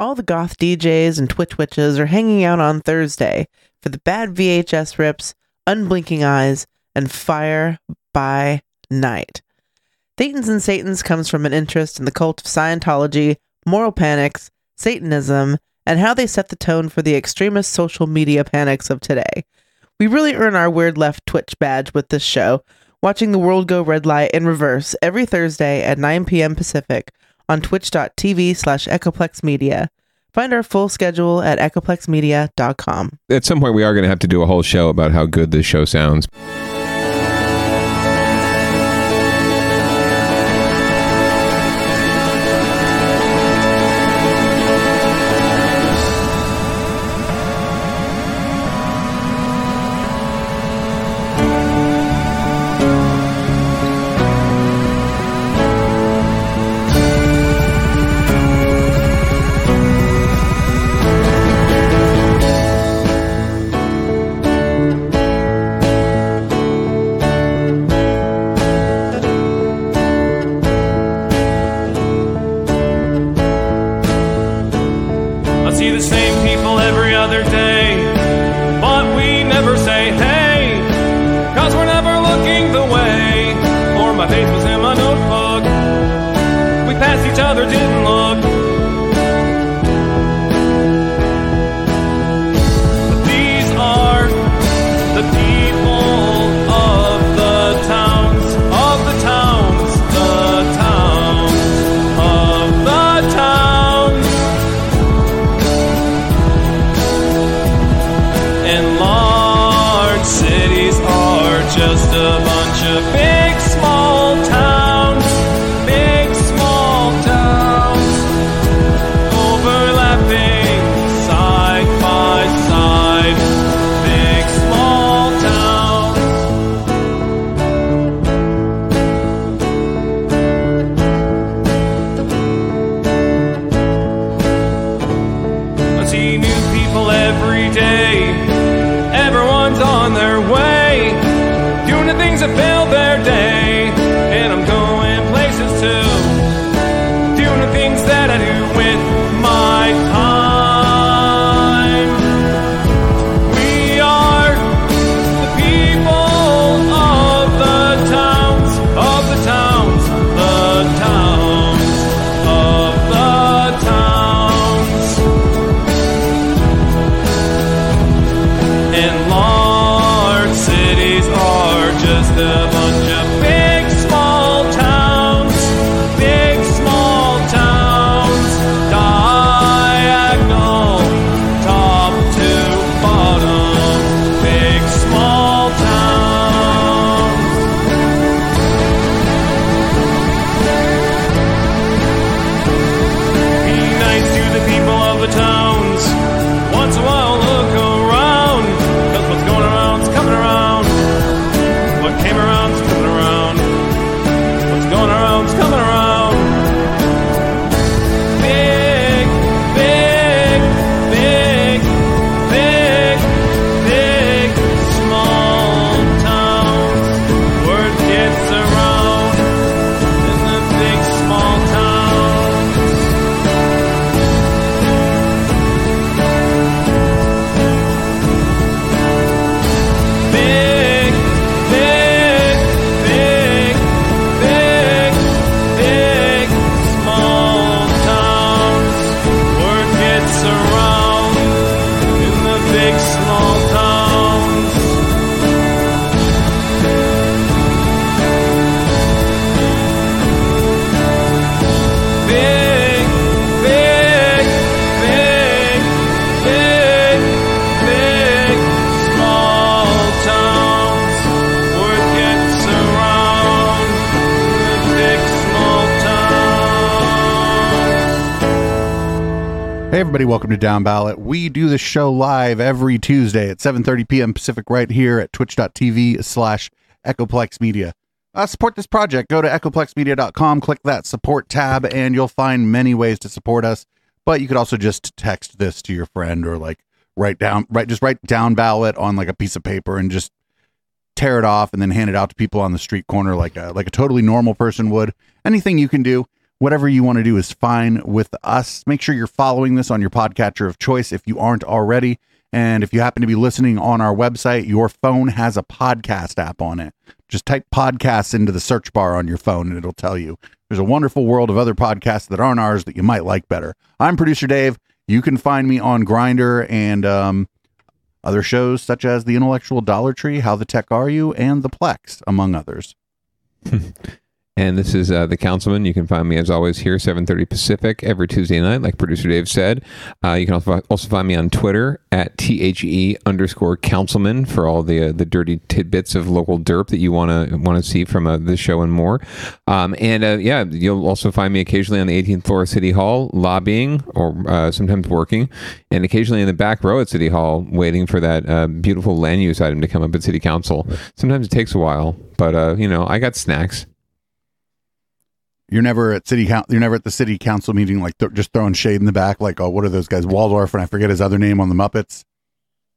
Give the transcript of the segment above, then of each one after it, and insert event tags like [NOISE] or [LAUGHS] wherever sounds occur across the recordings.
All the goth DJs and Twitch witches are hanging out on Thursday for the bad VHS rips, unblinking eyes, and fire by night. Thetans and Satans comes from an interest in the cult of Scientology, moral panics, Satanism, and how they set the tone for the extremist social media panics of today. We really earn our Weird Left Twitch badge with this show, watching the world go red light in reverse every Thursday at 9 p.m. Pacific on twitch.tv slash echoplexmedia. Find our full schedule at echoplexmedia.com. At some point, we are going to have to do a whole show about how good this show sounds. That I everybody, welcome to Down Ballot. We do the show live every Tuesday at 7.30 p.m. Pacific right here at twitch.tv slash Echoplex Media. Uh, support this project. Go to echoplexmedia.com, click that support tab, and you'll find many ways to support us. But you could also just text this to your friend or like write down, write just write down ballot on like a piece of paper and just tear it off and then hand it out to people on the street corner like a, like a totally normal person would. Anything you can do Whatever you want to do is fine with us. Make sure you're following this on your podcatcher of choice if you aren't already. And if you happen to be listening on our website, your phone has a podcast app on it. Just type podcasts into the search bar on your phone and it'll tell you. There's a wonderful world of other podcasts that aren't ours that you might like better. I'm producer Dave. You can find me on Grindr and um, other shows such as The Intellectual Dollar Tree, How the Tech Are You, and The Plex, among others. [LAUGHS] And this is uh, the Councilman. You can find me as always here, 7:30 Pacific every Tuesday night, like producer Dave said. Uh, you can also, also find me on Twitter at the underscore Councilman for all the uh, the dirty tidbits of local derp that you want to want to see from uh, this show and more. Um, and uh, yeah, you'll also find me occasionally on the 18th floor of City Hall lobbying or uh, sometimes working, and occasionally in the back row at City Hall waiting for that uh, beautiful land use item to come up at City Council. Sometimes it takes a while, but uh, you know I got snacks. You're never at city council. You're never at the city council meeting, like th- just throwing shade in the back, like, oh, what are those guys, Waldorf, and I forget his other name on the Muppets.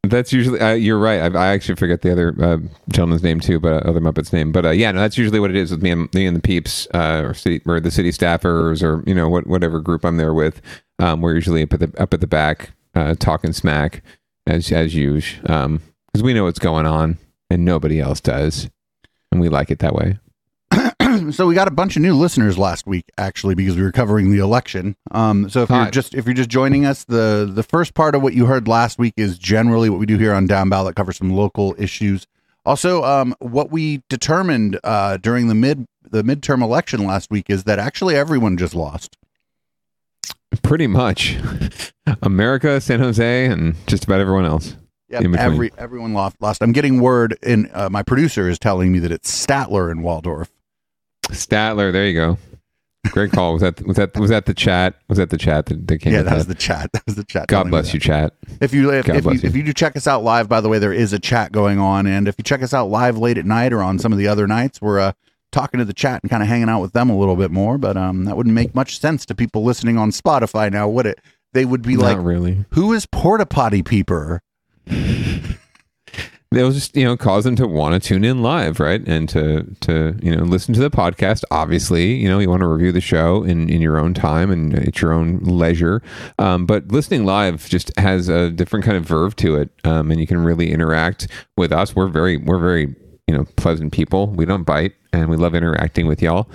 That's usually uh, you're right. I, I actually forget the other uh, gentleman's name too, but uh, other Muppet's name. But uh, yeah, no, that's usually what it is with me and me and the peeps, uh, or city or the city staffers, or you know what whatever group I'm there with. Um, we're usually up at the up at the back uh, talking smack as as usual, because we know what's going on and nobody else does, and we like it that way. [CLEARS THROAT] so we got a bunch of new listeners last week, actually, because we were covering the election. Um, so if you're just if you're just joining us, the the first part of what you heard last week is generally what we do here on Down Ballot, cover some local issues. Also, um, what we determined uh, during the mid the midterm election last week is that actually everyone just lost. Pretty much, [LAUGHS] America, San Jose, and just about everyone else. Yep, between. every everyone lost. Lost. I'm getting word, and uh, my producer is telling me that it's Statler in Waldorf. Statler, there you go. Great call. Was that was that was that the chat? Was that the chat that, that came? Yeah, with that was the chat. [LAUGHS] That was the chat. God bless you, chat. If you if, if you, you. if you do check us out live, by the way, there is a chat going on, and if you check us out live late at night or on some of the other nights, we're uh, talking to the chat and kind of hanging out with them a little bit more. But um, that wouldn't make much sense to people listening on Spotify now, would it? They would be like, really. "Who is Porta Potty Peeper?" They'll just you know cause them to want to tune in live, right? And to to you know listen to the podcast. Obviously, you know you want to review the show in in your own time and at your own leisure. Um, but listening live just has a different kind of verve to it, um, and you can really interact with us. We're very we're very you know pleasant people. We don't bite, and we love interacting with y'all,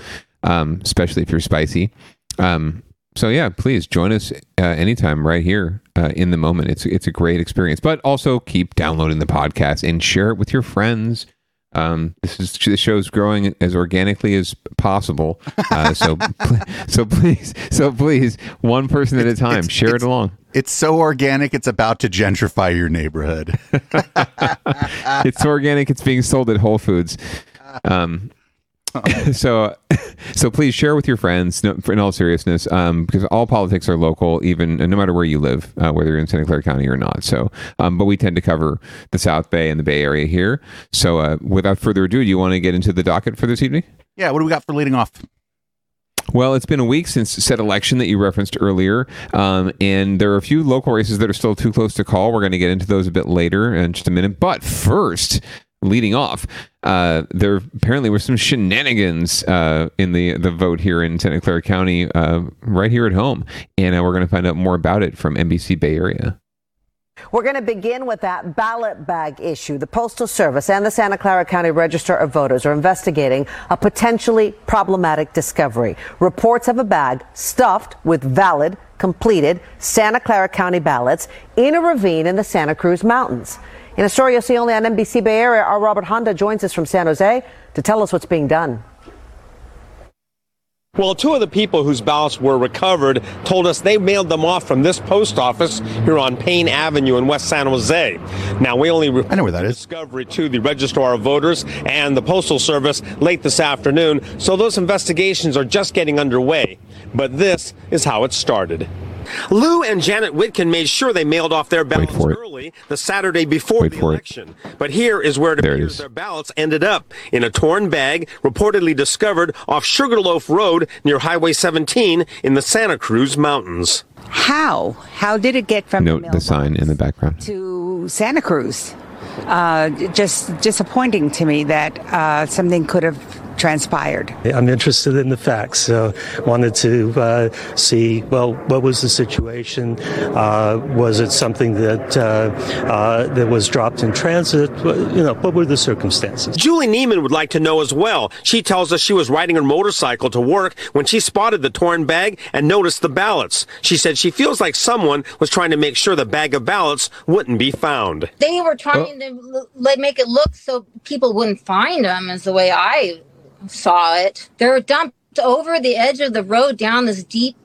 um, especially if you're spicy. Um, so yeah, please join us uh, anytime right here uh, in the moment. It's it's a great experience. But also keep downloading the podcast and share it with your friends. Um, this is the show's growing as organically as possible. Uh, so [LAUGHS] pl- so please so please one person at a time it's- share it along. It's so organic; it's about to gentrify your neighborhood. [LAUGHS] it's organic. It's being sold at Whole Foods. Um, [LAUGHS] so, so please share with your friends. No, in all seriousness, um, because all politics are local, even no matter where you live, uh, whether you're in Santa Clara County or not. So, um, but we tend to cover the South Bay and the Bay Area here. So, uh, without further ado, do you want to get into the docket for this evening? yeah, what do we got for leading off? Well, it's been a week since said election that you referenced earlier, um, and there are a few local races that are still too close to call. We're going to get into those a bit later in just a minute. But first, leading off, uh, there apparently were some shenanigans uh, in the the vote here in Santa Clara County, uh, right here at home, and uh, we're going to find out more about it from NBC Bay Area. We're going to begin with that ballot bag issue. The Postal Service and the Santa Clara County Register of Voters are investigating a potentially problematic discovery. Reports of a bag stuffed with valid, completed Santa Clara County ballots in a ravine in the Santa Cruz Mountains. In a story you'll see only on NBC Bay Area, our Robert Handa joins us from San Jose to tell us what's being done. Well, two of the people whose ballots were recovered told us they mailed them off from this post office here on Payne Avenue in West San Jose. Now, we only I know where that is. discovery to the Registrar of Voters and the Postal Service late this afternoon, so those investigations are just getting underway. But this is how it started. Lou and Janet Whitkin made sure they mailed off their ballots for early the Saturday before Wait the for it. election. But here is where it There appears is. their ballots ended up in a torn bag reportedly discovered off Sugarloaf Road near Highway 17 in the Santa Cruz Mountains. How? How did it get from Note the, the sign in the background. to Santa Cruz? Uh, just disappointing to me that uh, something could have transpired. I'm interested in the facts. So wanted to uh, see well what was the situation. Uh, was it something that uh, uh that was dropped in transit? You know, what were the circumstances? Julie Neiman would like to know as well. She tells us she was riding her motorcycle to work when she spotted the torn bag and noticed the ballots. She said she feels like someone was trying to make sure the bag of ballots wouldn't be found. They were trying to like make it look so people wouldn't find them, is the way I saw it. They were dumped over the edge of the road down this deep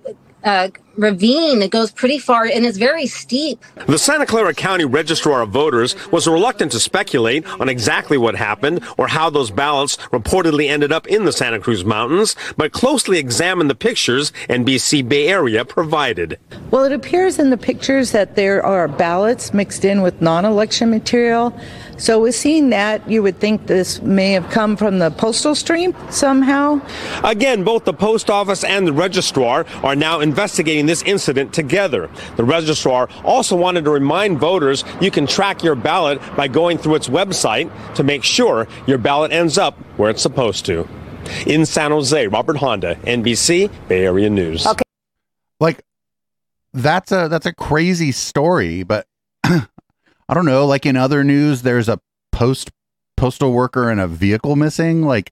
uh, ravine that goes pretty far and it's very steep. The Santa Clara County Registrar of Voters was reluctant to speculate on exactly what happened or how those ballots reportedly ended up in the Santa Cruz Mountains, but closely examined the pictures NBC Bay Area provided. Well, it appears in the pictures that there are ballots mixed in with non election material. So, with seeing that, you would think this may have come from the postal stream somehow. Again, both the post office and the registrar are now investigating this incident together. The registrar also wanted to remind voters you can track your ballot by going through its website to make sure your ballot ends up where it's supposed to. In San Jose, Robert Handa, NBC, Bay Area News. Okay. Like that's a that's a crazy story, but I don't know, like in other news there's a post postal worker and a vehicle missing, like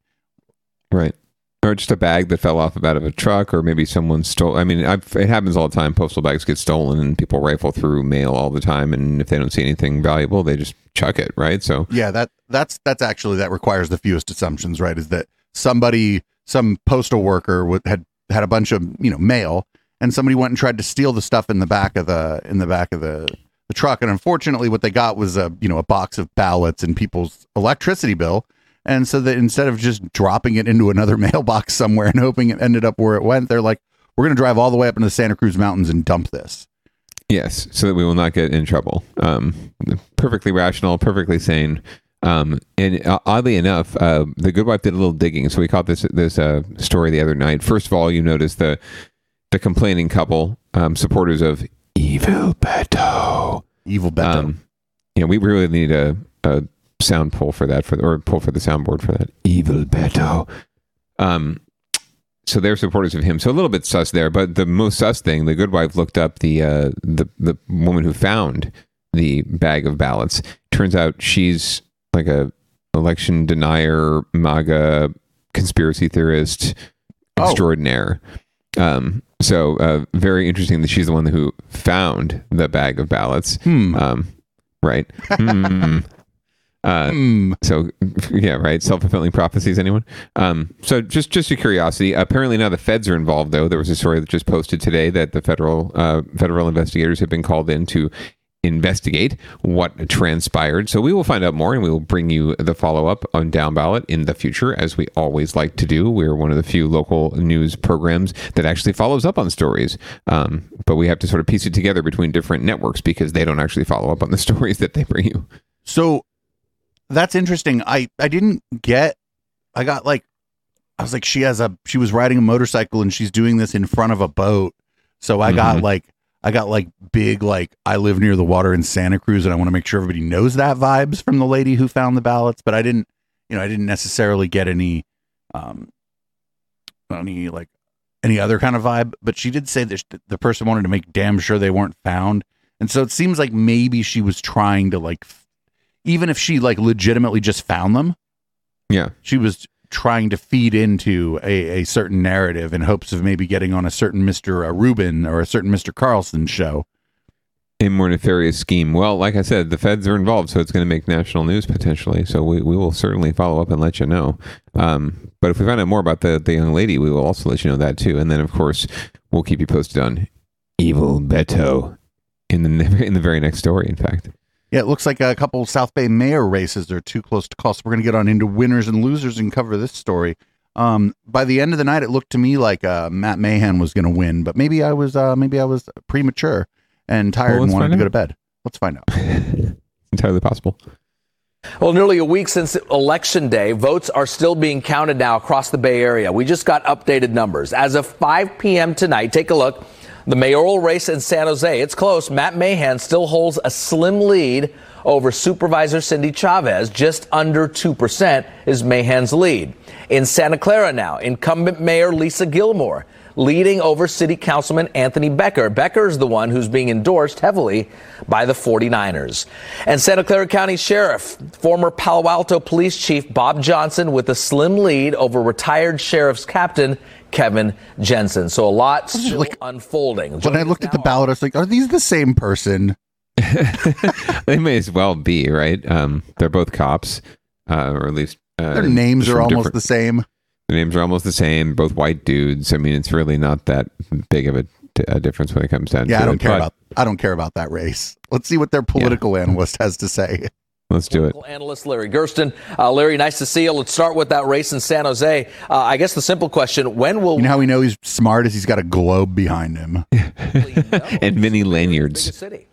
Right. Or just a bag that fell off out of a truck, or maybe someone stole. I mean, I've, it happens all the time. Postal bags get stolen, and people rifle through mail all the time. And if they don't see anything valuable, they just chuck it. Right. So yeah, that that's that's actually that requires the fewest assumptions. Right? Is that somebody, some postal worker would, had had a bunch of you know mail, and somebody went and tried to steal the stuff in the back of the in the back of the the truck, and unfortunately, what they got was a you know a box of ballots and people's electricity bill and so that instead of just dropping it into another [LAUGHS] mailbox somewhere and hoping it ended up where it went, they're like, we're going to drive all the way up into the Santa Cruz Mountains and dump this. Yes, so that we will not get in trouble. Um, perfectly rational, perfectly sane. Um, and uh, oddly enough, uh, the Good Wife did a little digging. So we caught this this uh, story the other night. First of all, you notice the the complaining couple, um, supporters of Evil Beto. Evil Beto. Um, yeah, we really need a, a sound pull for that for the, or pull for the soundboard for that. Evil Beto. Um, so they're supporters of him. So a little bit sus there, but the most sus thing, the good wife looked up the uh, the the woman who found the bag of ballots. Turns out she's like a election denier, MAGA conspiracy theorist Oh. extraordinaire. Um, so uh, very interesting that she's the one who found the bag of ballots. Hmm. Um, right. Hmm. [LAUGHS] Uh, Hmm. so yeah, right. Self fulfilling prophecies. Anyone? Um, so just just a curiosity. Apparently now the feds are involved. Though there was a story that just posted today that the federal uh, federal investigators have been called in to investigate what transpired. So we will find out more, and we will bring you the follow up on Down Ballot in the future, as we always like to do. We're one of the few local news programs that actually follows up on stories, um, but we have to sort of piece it together between different networks because they don't actually follow up on the [LAUGHS] stories that they bring you. So that's interesting. I I didn't get. I got like, I was like, she has a. She was riding a motorcycle and she's doing this in front of a boat. So I got Mhm. like, I got like big like I live near the water in Santa Cruz and I want to make sure everybody knows that vibes from the lady who found the ballots. But I didn't, you know, I didn't necessarily get any, um, any like any other kind of vibe. But she did say that the person wanted to make damn sure they weren't found. And so it seems like maybe she was trying to like f- even if she like legitimately just found them, Yeah. she was trying to feed into a, a certain narrative in hopes of maybe getting on a certain Mr. Uh, Rubin or a certain Mr. Carlson show. a more nefarious scheme. Well, like I said, the feds are involved, so it's going to make national news potentially. So we, we will certainly follow up and let you know. Um, but if we find out more about the, the young lady, we will also let you know that too. And then, of course, we'll keep you posted on Evil Beto in the [LAUGHS] in the very next story. In fact, Yeah, it looks like a couple South Bay mayor races are too close to call. So we're going to get on into winners and losers and cover this story. Um, by the end of the night, it looked to me like uh, Matt Mahan was going to win, but maybe I was uh, maybe I was premature and tired Well, and wanted find to go to bed. Let's find out. [LAUGHS] entirely possible. Well, nearly a week since Election Day, votes are still being counted now across the Bay Area. We just got updated numbers. As of 5 p.m. tonight, take a look. The mayoral race in San Jose, it's close. Matt Mahan still holds a slim lead over Supervisor Cindy Chavez. Just under 2% is Mahan's lead. In Santa Clara now, incumbent Mayor Lisa Gillmor leading over City Councilman Anthony Becker. Becker is the one who's being endorsed heavily by the 49ers. And Santa Clara County Sheriff, former Palo Alto Police Chief Bob Johnson with a slim lead over retired Sheriff's Captain Kevin Jensen. So a lot still Like- unfolding. When I looked at the ballot, I was like, are these the same person? [LAUGHS] they may as well be right. Um, they're both cops, uh, or at least uh, Their names are almost different- the same. The names are almost the same. Both white dudes. I mean, it's really not that big of a, a difference when it comes down Yeah, to I don't it. care but about I don't care about that race. Let's see what their political analyst has to say. Let's do it. Analyst Larry Gerston. Uh, Larry, nice to see you. Let's start with that race in San Jose. Uh, I guess the simple question when will You know how we know he's smart is he's got a globe behind him. [LAUGHS] and many lanyards. city?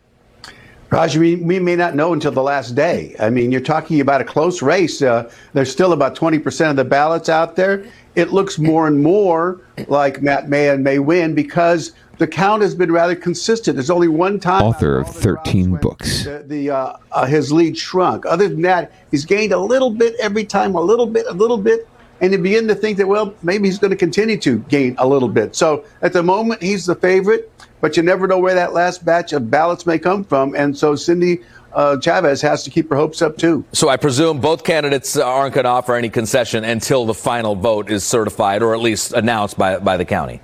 Raj, we, we may not know until the last day. I mean, you're talking about a close race. Uh, there's still about 20% of the ballots out there. It looks more and more like Matt Mahan may win because the count has been rather consistent. There's only one time Author of 13 books. the, the uh, uh, his lead shrunk. Other than that, he's gained a little bit every time, a little bit, a little bit, and you begin to think that well, maybe he's going to continue to gain a little bit. So at the moment, he's the favorite, but you never know where that last batch of ballots may come from, and so Cindy uh, Chavez has to keep her hopes up too. So I presume both candidates aren't going to offer any concession until the final vote is certified or at least announced by, by the county.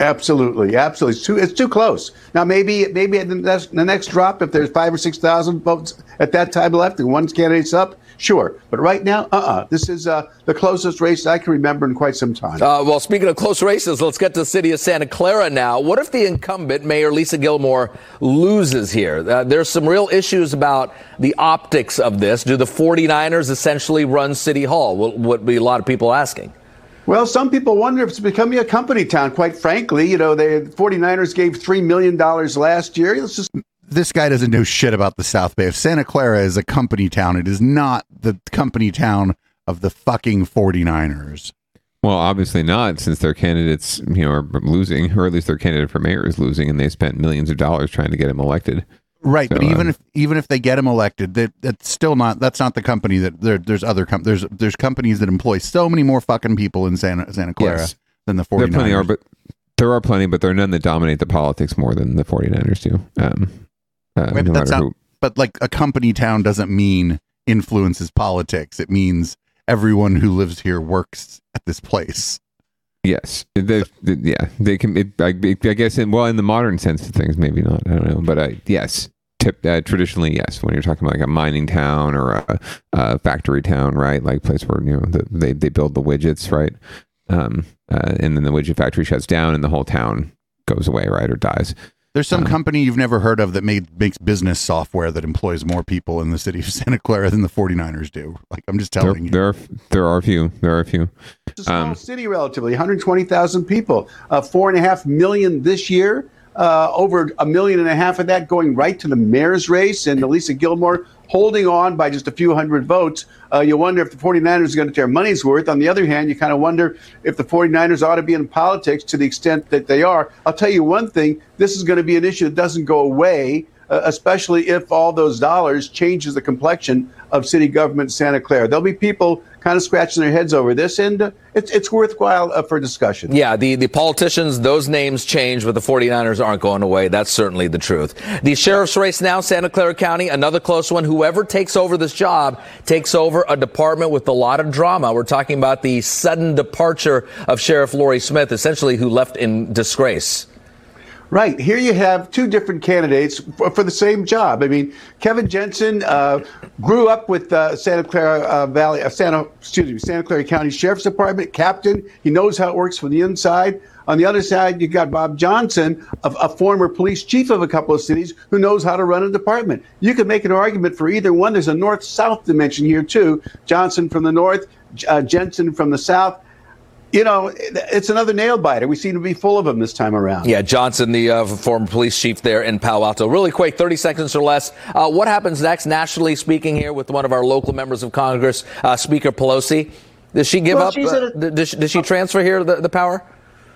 Absolutely, absolutely. It's too, it's too close. Now, maybe maybe at the next, the next drop, if there's five or six thousand votes at that time left and one candidate's up, sure. But right now, uh-uh. This is uh, the closest race I can remember in quite some time. Uh, well, speaking of close races, let's get to the city of Santa Clara now. What if the incumbent, Mayor Lisa Gillmor, loses here? Uh, there's some real issues about the optics of this. Do the 49ers essentially run City Hall? What would be a lot of people asking. Well, some people wonder if it's becoming a company town, quite frankly. You know, the 49ers gave $3 million last year. Let's just This guy doesn't know shit about the South Bay. If Santa Clara is a company town, it is not the company town of the fucking 49ers. Well, obviously not, since their candidates, you know, are losing, or at least their candidate for mayor is losing, and they spent millions of dollars trying to get him elected. Right, So, but even um, if even if they get him elected, that that's still not that's not the company that there, there's other com- there's there's companies that employ so many more fucking people in Santa Santa Clara Yes. than the There 49ers. plenty are, but there are plenty, but there are none that dominate the politics more than the 49ers do. Um, uh, Wait, no but that's not, who. but like a company town doesn't mean influences politics. It means everyone who lives here works at this place. Yes, they, they- yeah, they can. It, I, I guess, in, well, in the modern sense of things, maybe not. I don't know, but uh, yes, tip, uh, traditionally, yes. When you're talking about like a mining town or a, a factory town, right? Like place where you know the, they they build the widgets, right? Um, uh, and then the widget factory shuts down, and the whole town goes away, right, or dies. There's some company you've never heard of that made makes business software that employs more people in the city of [LAUGHS] Santa Clara than the 49ers do. Like I'm just There, telling you. there are there are a few. There are a few. It's a small Um, city, relatively 120,000 people, uh, four and a half million this year. Uh, over a million and a half of that going right to the mayor's race, and Lisa Gillmor holding on by just a few hundred votes. Uh, you wonder if the 49ers are going to their money's worth. On the other hand, you kind of wonder if the 49ers ought to be in politics to the extent that they are. I'll tell you one thing this is going to be an issue that doesn't go away. Uh, especially if all those dollars changes the complexion of city government Santa Clara. There'll be people kind of scratching their heads over this, and uh, it's, it's worthwhile uh, for discussion. Yeah, the, the politicians, those names change, but the 49ers aren't going away. That's certainly the truth. The sheriff's race now, Santa Clara County, another close one. Whoever takes over this job takes over a department with a lot of drama. We're talking about the sudden departure of Sheriff Laurie Smith, essentially who left in disgrace. Right. Here you have two different candidates for, for the same job. I mean, Kevin Jensen uh, grew up with uh, Santa Clara uh, Valley, uh, Santa, excuse me, Santa Clara County Sheriff's Department captain. He knows how it works from the inside. On the other side, you've got Bob Johnson, a, a former police chief of a couple of cities, who knows how to run a department. You could make an argument for either one. There's a north-south dimension here too. Johnson from the north, uh, Jensen from the south. You know, it's another nail biter. We seem to be full of them this time around. Yeah, Johnson, the uh, former police chief there in Palo Alto. Really quick, 30 seconds or less. Uh, what happens next, nationally speaking, here with one of our local members of Congress, uh, Speaker Pelosi? Does she give Well, up? uh, does, she, does she transfer here the, the power?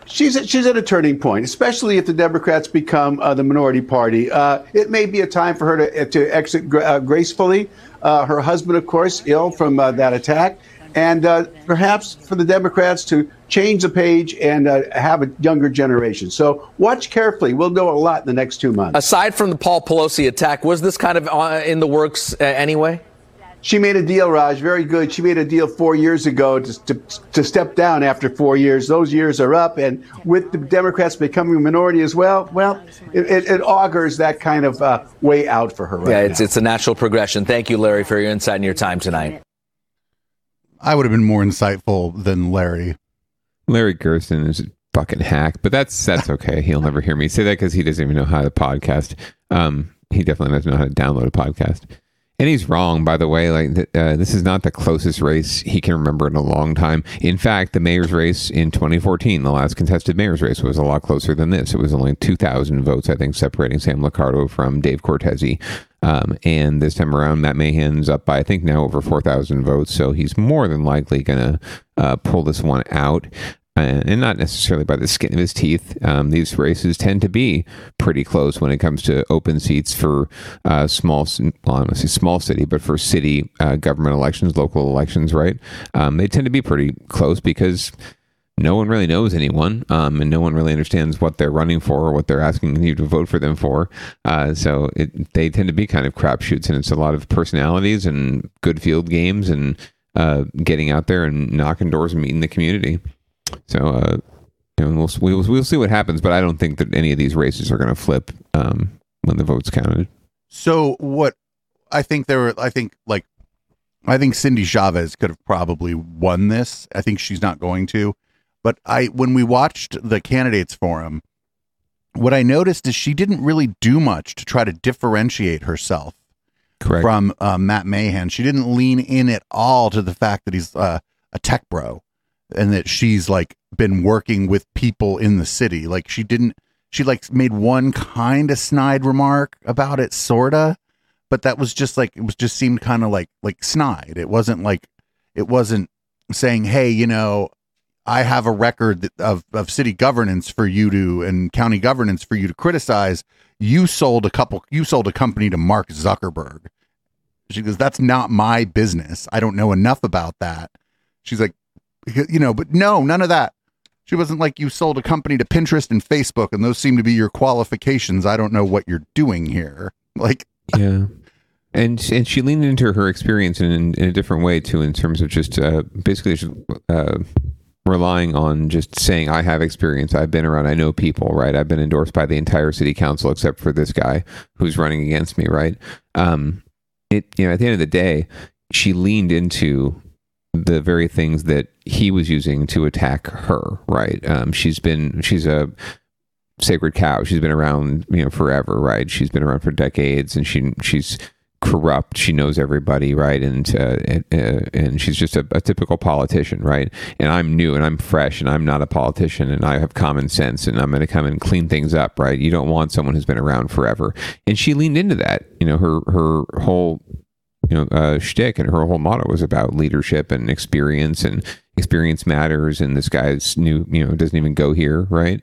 She's at, she's at a turning point, especially if the Democrats become uh, the minority party. Uh, it may be a time for her to to exit gra- uh, gracefully. Uh, her husband, of course, ill from uh, that attack, and uh, perhaps for the Democrats to change the page and uh, have a younger generation. So watch carefully. We'll know a lot in the next two months. Aside from the Paul Pelosi attack, was this kind of uh, in the works uh, anyway? She made a deal, Raj. Very good. She made a deal four years ago to, to, to step down after four years. Those years are up. And with the Democrats becoming a minority as well, well, it, it, augurs that kind of uh, way out for her right yeah, it's now. it's a natural progression. Thank you, Larry, for your insight and your time tonight. I would have been more insightful than Larry. Larry Gerston is a fucking hack, but that's that's [LAUGHS] okay. He'll never hear me say that because he doesn't even know how to podcast. Um, he definitely doesn't know how to download a podcast. And he's wrong, by the way. Like uh, this is not the closest race he can remember in a long time. In fact, the mayor's race in 2014, the last contested mayor's race, was a lot closer than this. It was only 2,000 votes, I think, separating Sam Liccardo from Dave Cortese. Um, and this time around, Matt Mahan's up by I think now over 4,000 votes, so he's more than likely going to uh, pull this one out uh, and not necessarily by the skin of his teeth. Um, these races tend to be pretty close when it comes to open seats for uh, small, well, say small city, but for city uh, government elections, local elections, right? Um, they tend to be pretty close because no one really knows anyone, um, and no one really understands what they're running for or what they're asking you to vote for them for. Uh, so it, they tend to be kind of crapshoots, and it's a lot of personalities and good field games and uh, getting out there and knocking doors and meeting the community. So, uh, know, we'll, we'll we'll see what happens, but I don't think that any of these races are going to flip um, when the votes counted. So what I think there were I think like I think Cindy Chavez could have probably won this. I think she's not going to. But I when we watched the candidates forum, what I noticed is she didn't really do much to try to differentiate herself Correct. from uh, Matt Mahan. She didn't lean in at all to the fact that he's uh, a tech bro and that she's like been working with people in the city. Like she didn't she like made one kind of snide remark about it sorta, but that was just like it was just seemed kind of like like snide. It wasn't like it wasn't saying, "Hey, you know, I have a record of of city governance for you to and county governance for you to criticize. You sold a couple you sold a company to Mark Zuckerberg." She goes, "That's not my business. I don't know enough about that." She's like, you know, but no, none of that. She wasn't like you sold a company to Pinterest and Facebook, and those seem to be your qualifications. I don't know what you're doing here. [LAUGHS] Like, yeah, and and she leaned into her experience in, in a different way too, in terms of just uh, basically just, uh, relying on just saying I have experience, I've been around, I know people, right? I've been endorsed by the entire city council except for this guy who's running against me, right? Um, it you know at the end of the day, she leaned into the very things that he was using to attack her, right? Um, she's been she's a sacred cow. She's been around, you know, forever, right? She's been around for decades, and she she's corrupt. She knows everybody, right? And uh, and, uh, and she's just a, a typical politician, right? And I'm new, and I'm fresh, and I'm not a politician, and I have common sense, and I'm going to come and clean things up, right? You don't want someone who's been around forever, and she leaned into that. You know, her her whole you know uh, shtick and her whole motto was about leadership and experience and experience matters. And this guy's new, you know, doesn't even go here, right?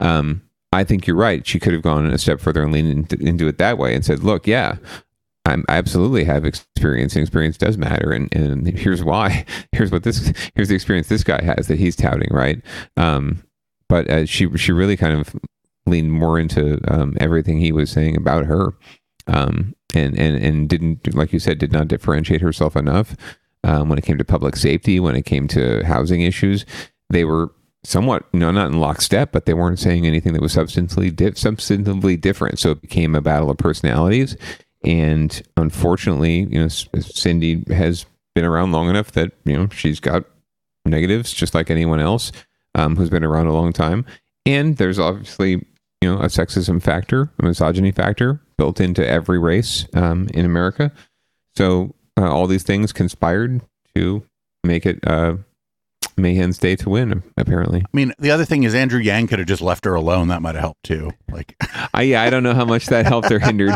Um, I think you're right. She could have gone a step further and leaned into, into it that way and said, "Look, yeah, I absolutely have experience, and experience does matter. And, and here's why. [LAUGHS] Here's what this. Here's the experience this guy has that he's touting, right? Um, but uh, she she really kind of leaned more into um, everything he was saying about her, um, and and and didn't, like you said, did not differentiate herself enough um, when it came to public safety, when it came to housing issues. They were somewhat, you know, not in lockstep, but they weren't saying anything that was substantively di- substantively different. So it became a battle of personalities. And unfortunately, you know, Cindy has been around long enough that you know she's got negatives, just like anyone else um, who's been around a long time. And there's obviously you know a sexism factor, a misogyny factor built into every race um, in America. So uh, all these things conspired to make it uh, Mahan's day to win. Apparently, I mean, the other thing is Andrew Yang could have just left her alone. That might have helped too. Like, [LAUGHS] I yeah, I don't know how much that helped or hindered,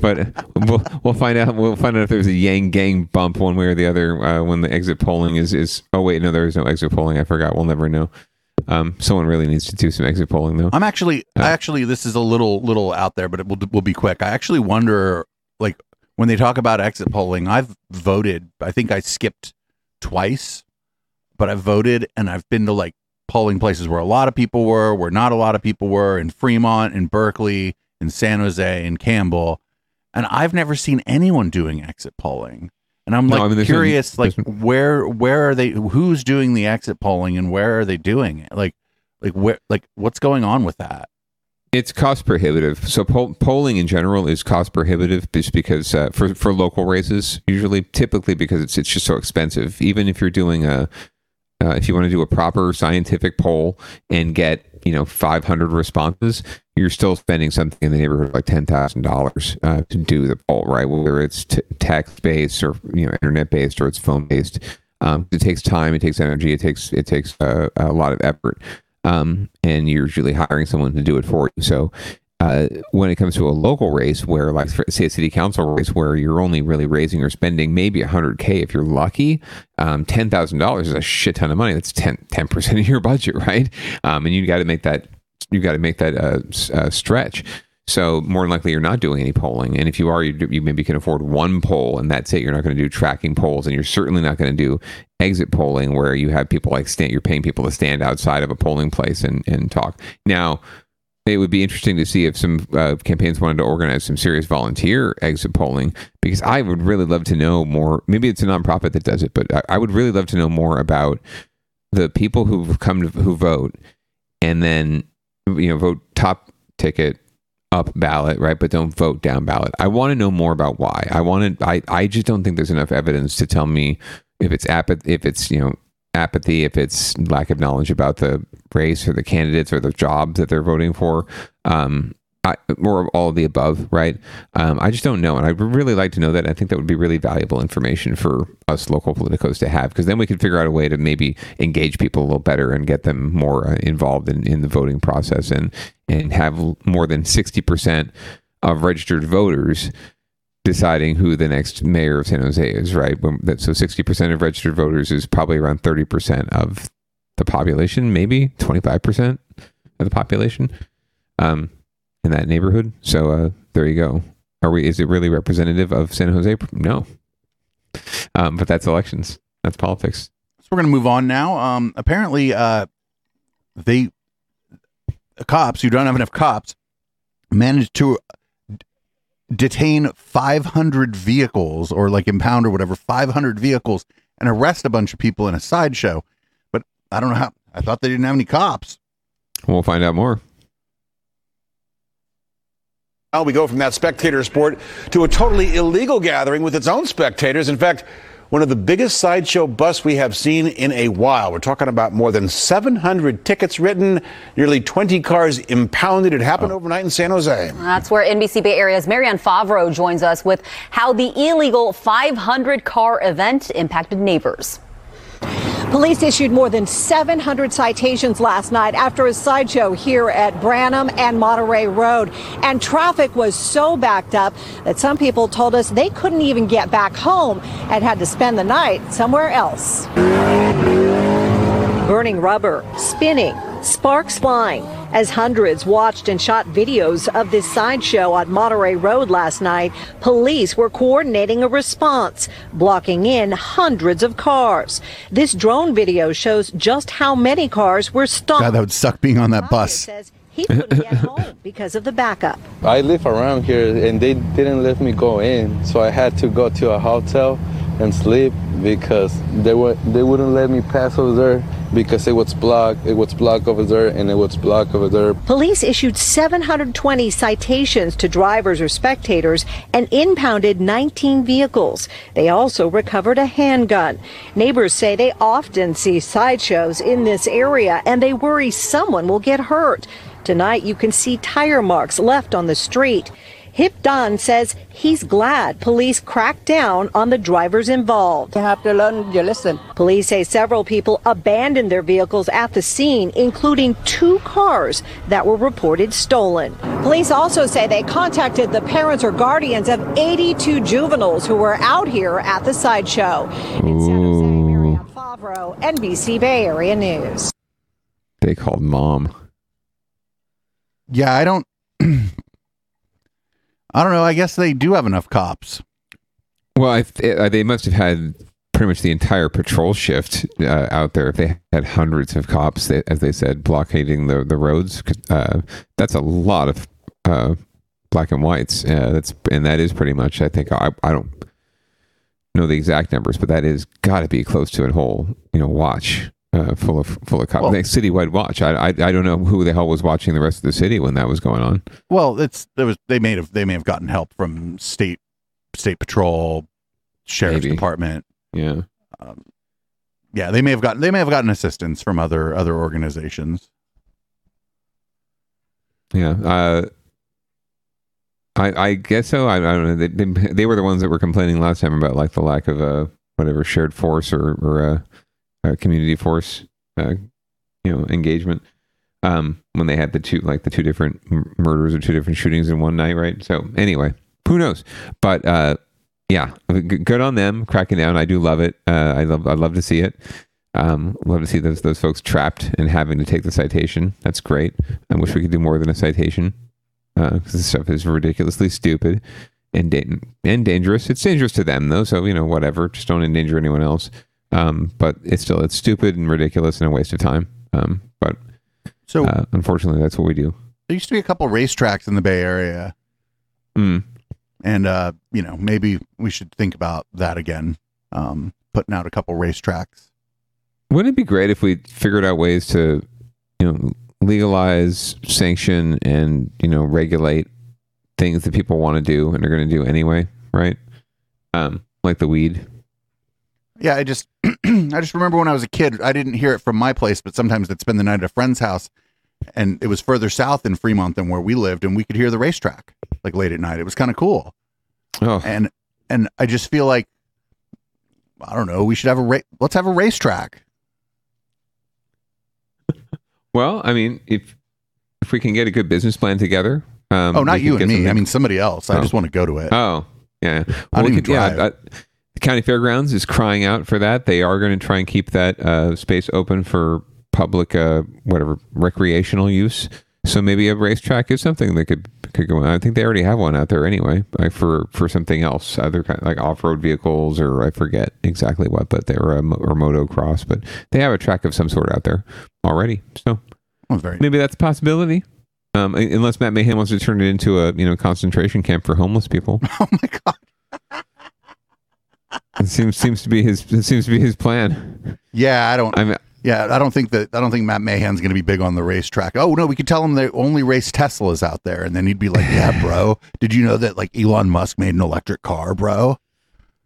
but we'll we'll find out. We'll find out if there's a Yang gang bump one way or the other uh, when the exit polling is is. Oh wait, no, there is no exit polling. I forgot. We'll never know. Um, someone really needs to do some exit polling though. I'm actually, I actually, this is a little, little out there, but it will, will be quick. I actually wonder, like, when they talk about exit polling, I've voted. I think I skipped twice, but I've voted and I've been to like polling places where a lot of people were, where not a lot of people were, in Fremont, in Berkeley, in San Jose, in Campbell, and I've never seen anyone doing exit polling. And I'm No, like I mean, no- curious, like where where are they? Who's doing the exit polling, and where are they doing it? Like, like where, like what's going on with that? It's cost prohibitive. So poll, polling in general is cost prohibitive just because uh, for for local races, usually, typically because it's it's just so expensive. Even if you're doing a uh, if you want to do a proper scientific poll and get you know 500 responses, you're still spending something in the neighborhood of like ten thousand uh, dollars to do the poll, right? Whether it's t- text based or you know internet based or it's phone based. Um, it takes time, it takes energy, it takes it takes uh, a lot of effort, um, and you're usually hiring someone to do it for you. So uh, when it comes to a local race where like say a city council race where you're only really raising or spending maybe 100k if you're lucky um, $10000 is a shit ton of money. That's 10 percent of your budget [LAUGHS] right? Um, and you got to make that you got to make that uh, uh, stretch. So more than likely you're not doing any polling. And if you are you, do- you maybe can afford one poll and that's it. You're not going to do tracking polls and you're certainly not going to do exit polling where you have people like stand you're paying people to stand outside of a polling place and, and talk. Now it would be interesting to see if some uh, campaigns wanted to organize some serious volunteer exit polling because I would really love to know more. Maybe it's a nonprofit that does it, but I, I would really love to know more about the people who've come to who vote and then you know vote top ticket up ballot right but don't vote down ballot i want to know more about why i want to i i just don't think there's enough evidence to tell me if it's apathy if it's you know apathy if it's lack of knowledge about the race or the candidates or the jobs that they're voting for um I, or all of the above, right? Um, I just don't know, and I'd really like to know that. I think that would be really valuable information for us local politicos to have, because then we could figure out a way to maybe engage people a little better and get them more uh, involved in, in the voting process, and and have more than sixty percent of registered voters deciding who the next mayor of San Jose is, right? So sixty percent of registered voters is probably around thirty percent of the population, maybe twenty five percent of the population. Um, in that neighborhood. So uh, there you go. Are we? Is it really representative of San Jose? No. Um, but that's elections. That's politics. So we're going to move on now. Um, apparently, uh, they cops who don't have enough cops managed to detain 500 vehicles or like impound or whatever 500 vehicles and arrest a bunch of people in a sideshow. But I don't know how. I thought they didn't have any cops. We'll find out more. Now we go from that spectator sport to a totally illegal gathering with its own spectators. In fact, one of the biggest sideshow busts we have seen in a while. We're talking about more than 700 tickets written, nearly 20 cars impounded. It happened oh. overnight in San Jose. That's where NBC Bay Area's Marianne Favro joins us with how the illegal 500 car event impacted neighbors. Police issued more than 700 citations last night after a sideshow here at Branham and Monterey Road. And traffic was so backed up that some people told us they couldn't even get back home and had to spend the night somewhere else. Burning rubber, spinning, sparks flying. As hundreds watched and shot videos of this sideshow on Monterey Road last night, police were coordinating a response, blocking in hundreds of cars. This drone video shows just how many cars were stopped. God, that would suck being on that bus. He couldn't get [LAUGHS] home because of the backup. I live around here and they didn't let me go in, so I had to go to a hotel and sleep because they were they wouldn't let me pass over there because it was blocked. It was blocked over there and it was blocked over there. Police issued 720 citations to drivers or spectators and impounded 19 vehicles. They also recovered a handgun. Neighbors say they often see sideshows in this area and they worry someone will get hurt. Tonight you can see tire marks left on the street. Hip Don says he's glad police cracked down on the drivers involved. You have to learn your lesson. Police say several people abandoned their vehicles at the scene, including two cars that were reported stolen. Police also say they contacted the parents or guardians of 82 juveniles who were out here at the sideshow. In San Jose, Ooh. Favro, NBC Bay Area News. they called mom. Yeah, I don't. [CLEARS THROAT] I don't know. I guess they do have enough cops. Well, th- they must have had pretty much the entire patrol shift uh, out there. If they had hundreds of cops, they, as they said, blockading the the roads, uh, that's a lot of uh, black and whites. Uh, that's and that is pretty much. I think I I don't know the exact numbers, but that is got to be close to a whole you know watch. Uh, full of full of cops, Well- like citywide watch. I, I I don't know who the hell was watching the rest of the city when that was going on. Well, it's there was they may have they may have gotten help from state state patrol, sheriff's Maybe. department. Yeah. Um, yeah, they may have gotten they may have gotten assistance from other other organizations. Yeah. Uh, I I guess so. I, I don't know. They, they they were the ones that were complaining last time about like the lack of a whatever shared force or or a, a community force, uh, you know, engagement. Um, when they had the two like the two different murders or two different shootings in one night, right? So anyway, who knows? But uh, yeah, good on them cracking down. I do love it. Uh, I love I love to see it. Um, love to see those those folks trapped and having to take the citation. That's great. I wish we could do more than a citation because this stuff is ridiculously stupid and da- and dangerous. It's dangerous to them though, so you know whatever. Just don't endanger anyone else. Um, but it's still it's stupid and ridiculous and a waste of time. Um, but So- uh, unfortunately, that's what we do. There used to be a couple racetracks in the Bay Area, Mm. and uh, you know maybe we should think about that again. Um, putting out a couple racetracks. Wouldn't it be great if we figured out ways to, you know, legalize, sanction, and you know, regulate things that people want to do and are going to do anyway, right? Um, like the weed. Yeah, I just [CLEARS THROAT] I just remember when I was a kid, I didn't hear it from my place, but sometimes I'd spend the night at a friend's house, and it was further south in Fremont than where we lived, and we could hear the racetrack like late at night. It was kind of cool. Oh, and and I just feel like I don't know. We should have a ra- let's have a racetrack. [LAUGHS] Well, I mean, if if we can get a good business plan together. Um, oh, not you and me. I mean somebody else. I Oh. just want to go to it. Oh, yeah. I Well, we could, yeah. drive. uh, the county fairgrounds is crying out for that. They are going to try and keep that uh, space open for public, uh, whatever, recreational use. So maybe a racetrack is something that could could go. on. I think they already have one out there anyway, like for for something else, other kind like off road vehicles or I forget exactly what, but they were a or motocross, but they have a track of some sort out there already. So maybe that's a possibility. Um, unless Matt Mahan wants to turn it into a you know concentration camp for homeless people. [LAUGHS] Oh my god! It seems seems to be his it seems to be his plan. Yeah, I don't. I'm, yeah, I don't think that I don't think Matt Mahan's going to be big on the racetrack. Oh no, we could tell him they only race Teslas out there, and then he'd be like, "Yeah, [SIGHS] bro, did you know that like Elon Musk made an electric car, bro?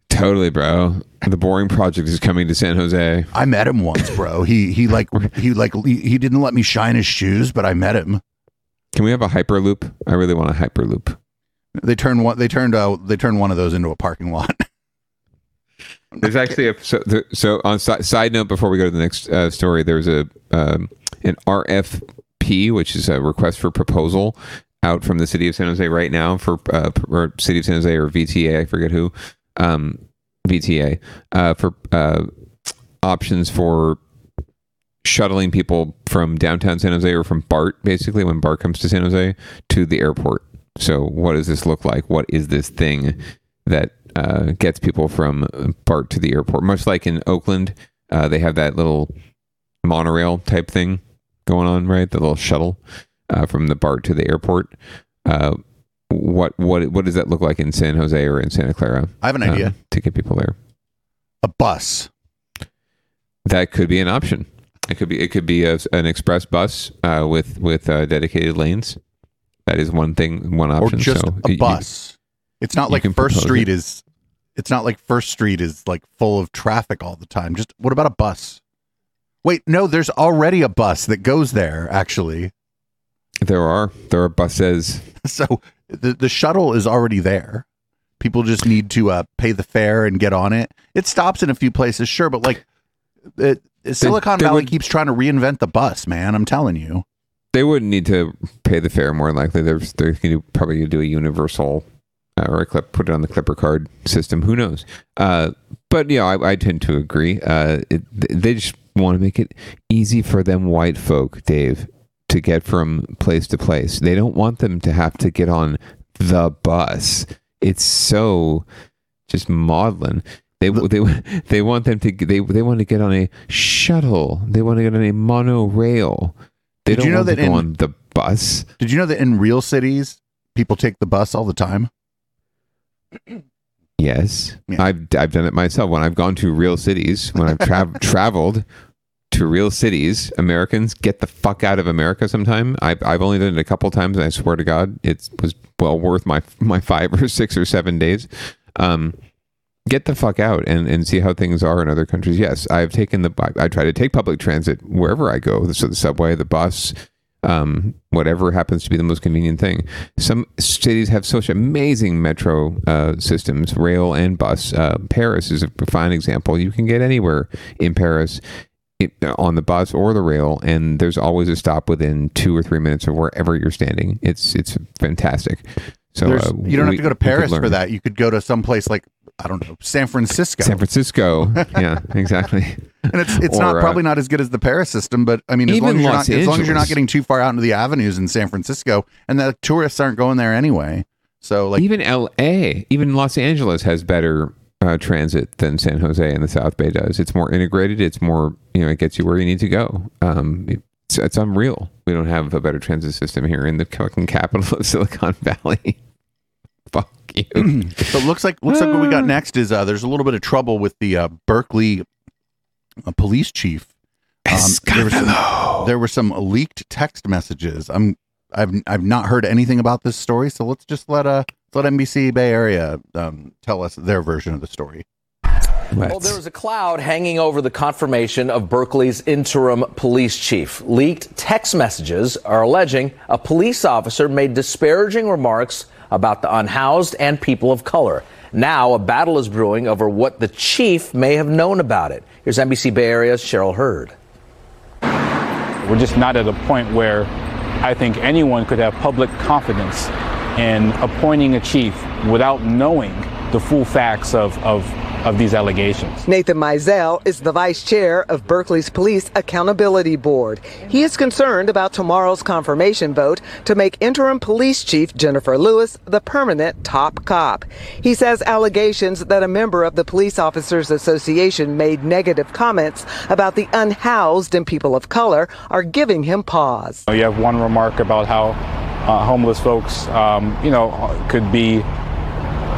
Totally, bro. The Boring Project is coming to San Jose. I met him once, bro. [LAUGHS] He he like he like he, he didn't let me shine his shoes, but I met him. Can we have a hyperloop? I really want a hyperloop. They turned one. They turned out. They turned one of those into a parking lot. [LAUGHS] There's actually a so, so on si- side note before we go to the next uh, story. There's a um, an RFP, which is a request for proposal, out from the city of San Jose right now for uh, or city of San Jose or VTA, I forget who, um, VTA uh, for uh, options for shuttling people from downtown San Jose or from BART, basically when BART comes to San Jose to the airport. So, what does this look like? What is this thing that uh, gets people from BART to the airport? Much like in Oakland, uh, they have that little monorail type thing going on, right? The little shuttle uh, from the BART to the airport. Uh, what what what does that look like in San Jose or in Santa Clara? I have an um, idea. to get people there. A bus. That could be an option. It could be it could be a, an express bus uh, with with uh, dedicated lanes. That is one thing, one option. or just so a you- you- bus. it's not like First Street it. is. It's not like First Street is like full of traffic all the time. Just what about a bus? Wait, no, there's already a bus that goes there. Actually, there are there are buses. [LAUGHS] so the the shuttle is already there. People just need to uh, pay the fare and get on it. It stops in a few places, sure, but like it, Silicon Valley would- keeps trying to reinvent the bus. Man, I'm telling you. They wouldn't need to pay the fare. More than likely, they're they're going to probably do a universal or a clip, put it on the Clipper card system. Who knows? Uh, but yeah, I, I tend to agree. Uh, it, they just want to make it easy for them white folk, Dave, to get from place to place. They don't want them to have to get on the bus. It's so just maudlin. They they [LAUGHS] they want them to they they want to get on a shuttle. They want to get on a monorail. They Did don't you know want that to go in- on the bus. Did you know that in real cities, people take the bus all the time? Yes, I've I've done it myself when I've gone to real cities. When I've tra- [LAUGHS] traveled to real cities, Americans get the fuck out of America. Sometime I've I've only done it a couple times, and I swear to God, it was well worth my [LAUGHS] my five or six or seven days. Um, get the fuck out and, and see how things are in other countries. Yes, I've taken the I, I try to take public transit wherever I go. So the subway, the bus, um, whatever happens to be the most convenient thing. Some cities have such amazing metro uh, systems, rail and bus. Uh, Paris is a fine example. You can get anywhere in Paris it, on the bus or the rail, and there's always a stop within two or three minutes of wherever you're standing. It's it's fantastic. So uh, you don't we- have to go to Paris for that. You could go to some place like I don't know, San Francisco. San Francisco. [LAUGHS] yeah, exactly. and it's it's Or, not uh, probably not as good as the Paris system, but I mean, as long as, you're not, as long as you're not getting too far out into the avenues in San Francisco, and the tourists aren't going there anyway. So like even L.A., even Los Angeles has better uh, transit than San Jose and the South Bay does. It's more integrated. It's more you know it gets you where you need to go. Um, it's, it's unreal. We don't have a better transit system here in the fucking capital of [LAUGHS] Silicon Valley. Fuck you. [CLEARS THROAT] so it looks like looks like what we got next is uh, there's a little bit of trouble with the uh, Berkeley uh, police chief. Um, there, were some, there were some leaked text messages. I'm I've I've not heard anything about this story, so let's just let uh let NBC Bay Area um, tell us their version of the story. Well, there was a cloud hanging over the confirmation of Berkeley's interim police chief. Leaked text messages are alleging a police officer made disparaging remarks about the unhoused and people of color. Now, a battle is brewing over what the chief may have known about it. Here's NBC Bay Area's Cheryl Hurd. We're just not at a point where I think anyone could have public confidence in appointing a chief without knowing the full facts of, of, of these allegations. Nathan Mizell is the vice chair of Berkeley's Police Accountability Board. He is concerned about tomorrow's confirmation vote to make interim police chief Jennifer Louis the permanent top cop. He says allegations that a member of the Police Officers Association made negative comments about the unhoused and people of color are giving him pause. You have one remark about how uh, homeless folks, um, you know, could be,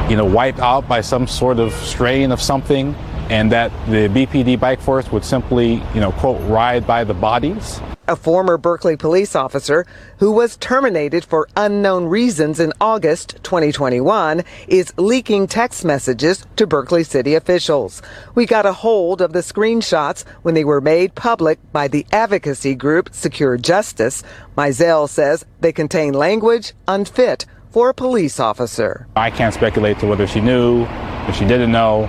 you know, wiped out by some sort of strain of something, and that the BPD bike force would simply, you know, quote, ride by the bodies. A former Berkeley police officer who was terminated for unknown reasons in August 2021 is leaking text messages to Berkeley city officials. We got a hold of the screenshots when they were made public by the advocacy group Secure Justice. Mizell says they contain language unfit for a police officer. I can't speculate to whether she knew, if she didn't know.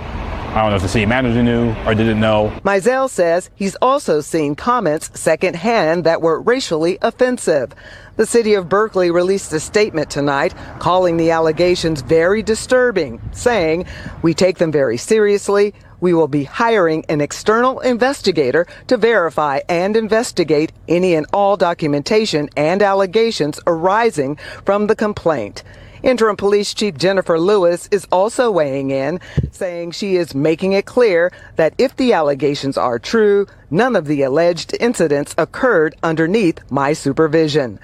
I don't know if the city manager knew or didn't know. Mizell says he's also seen comments secondhand that were racially offensive. The city of Berkeley released a statement tonight calling the allegations very disturbing, saying, We take them very seriously. We will be hiring an external investigator to verify and investigate any and all documentation and allegations arising from the complaint. Interim Police Chief Jennifer Louis is also weighing in, saying she is making it clear that if the allegations are true, none of the alleged incidents occurred underneath my supervision.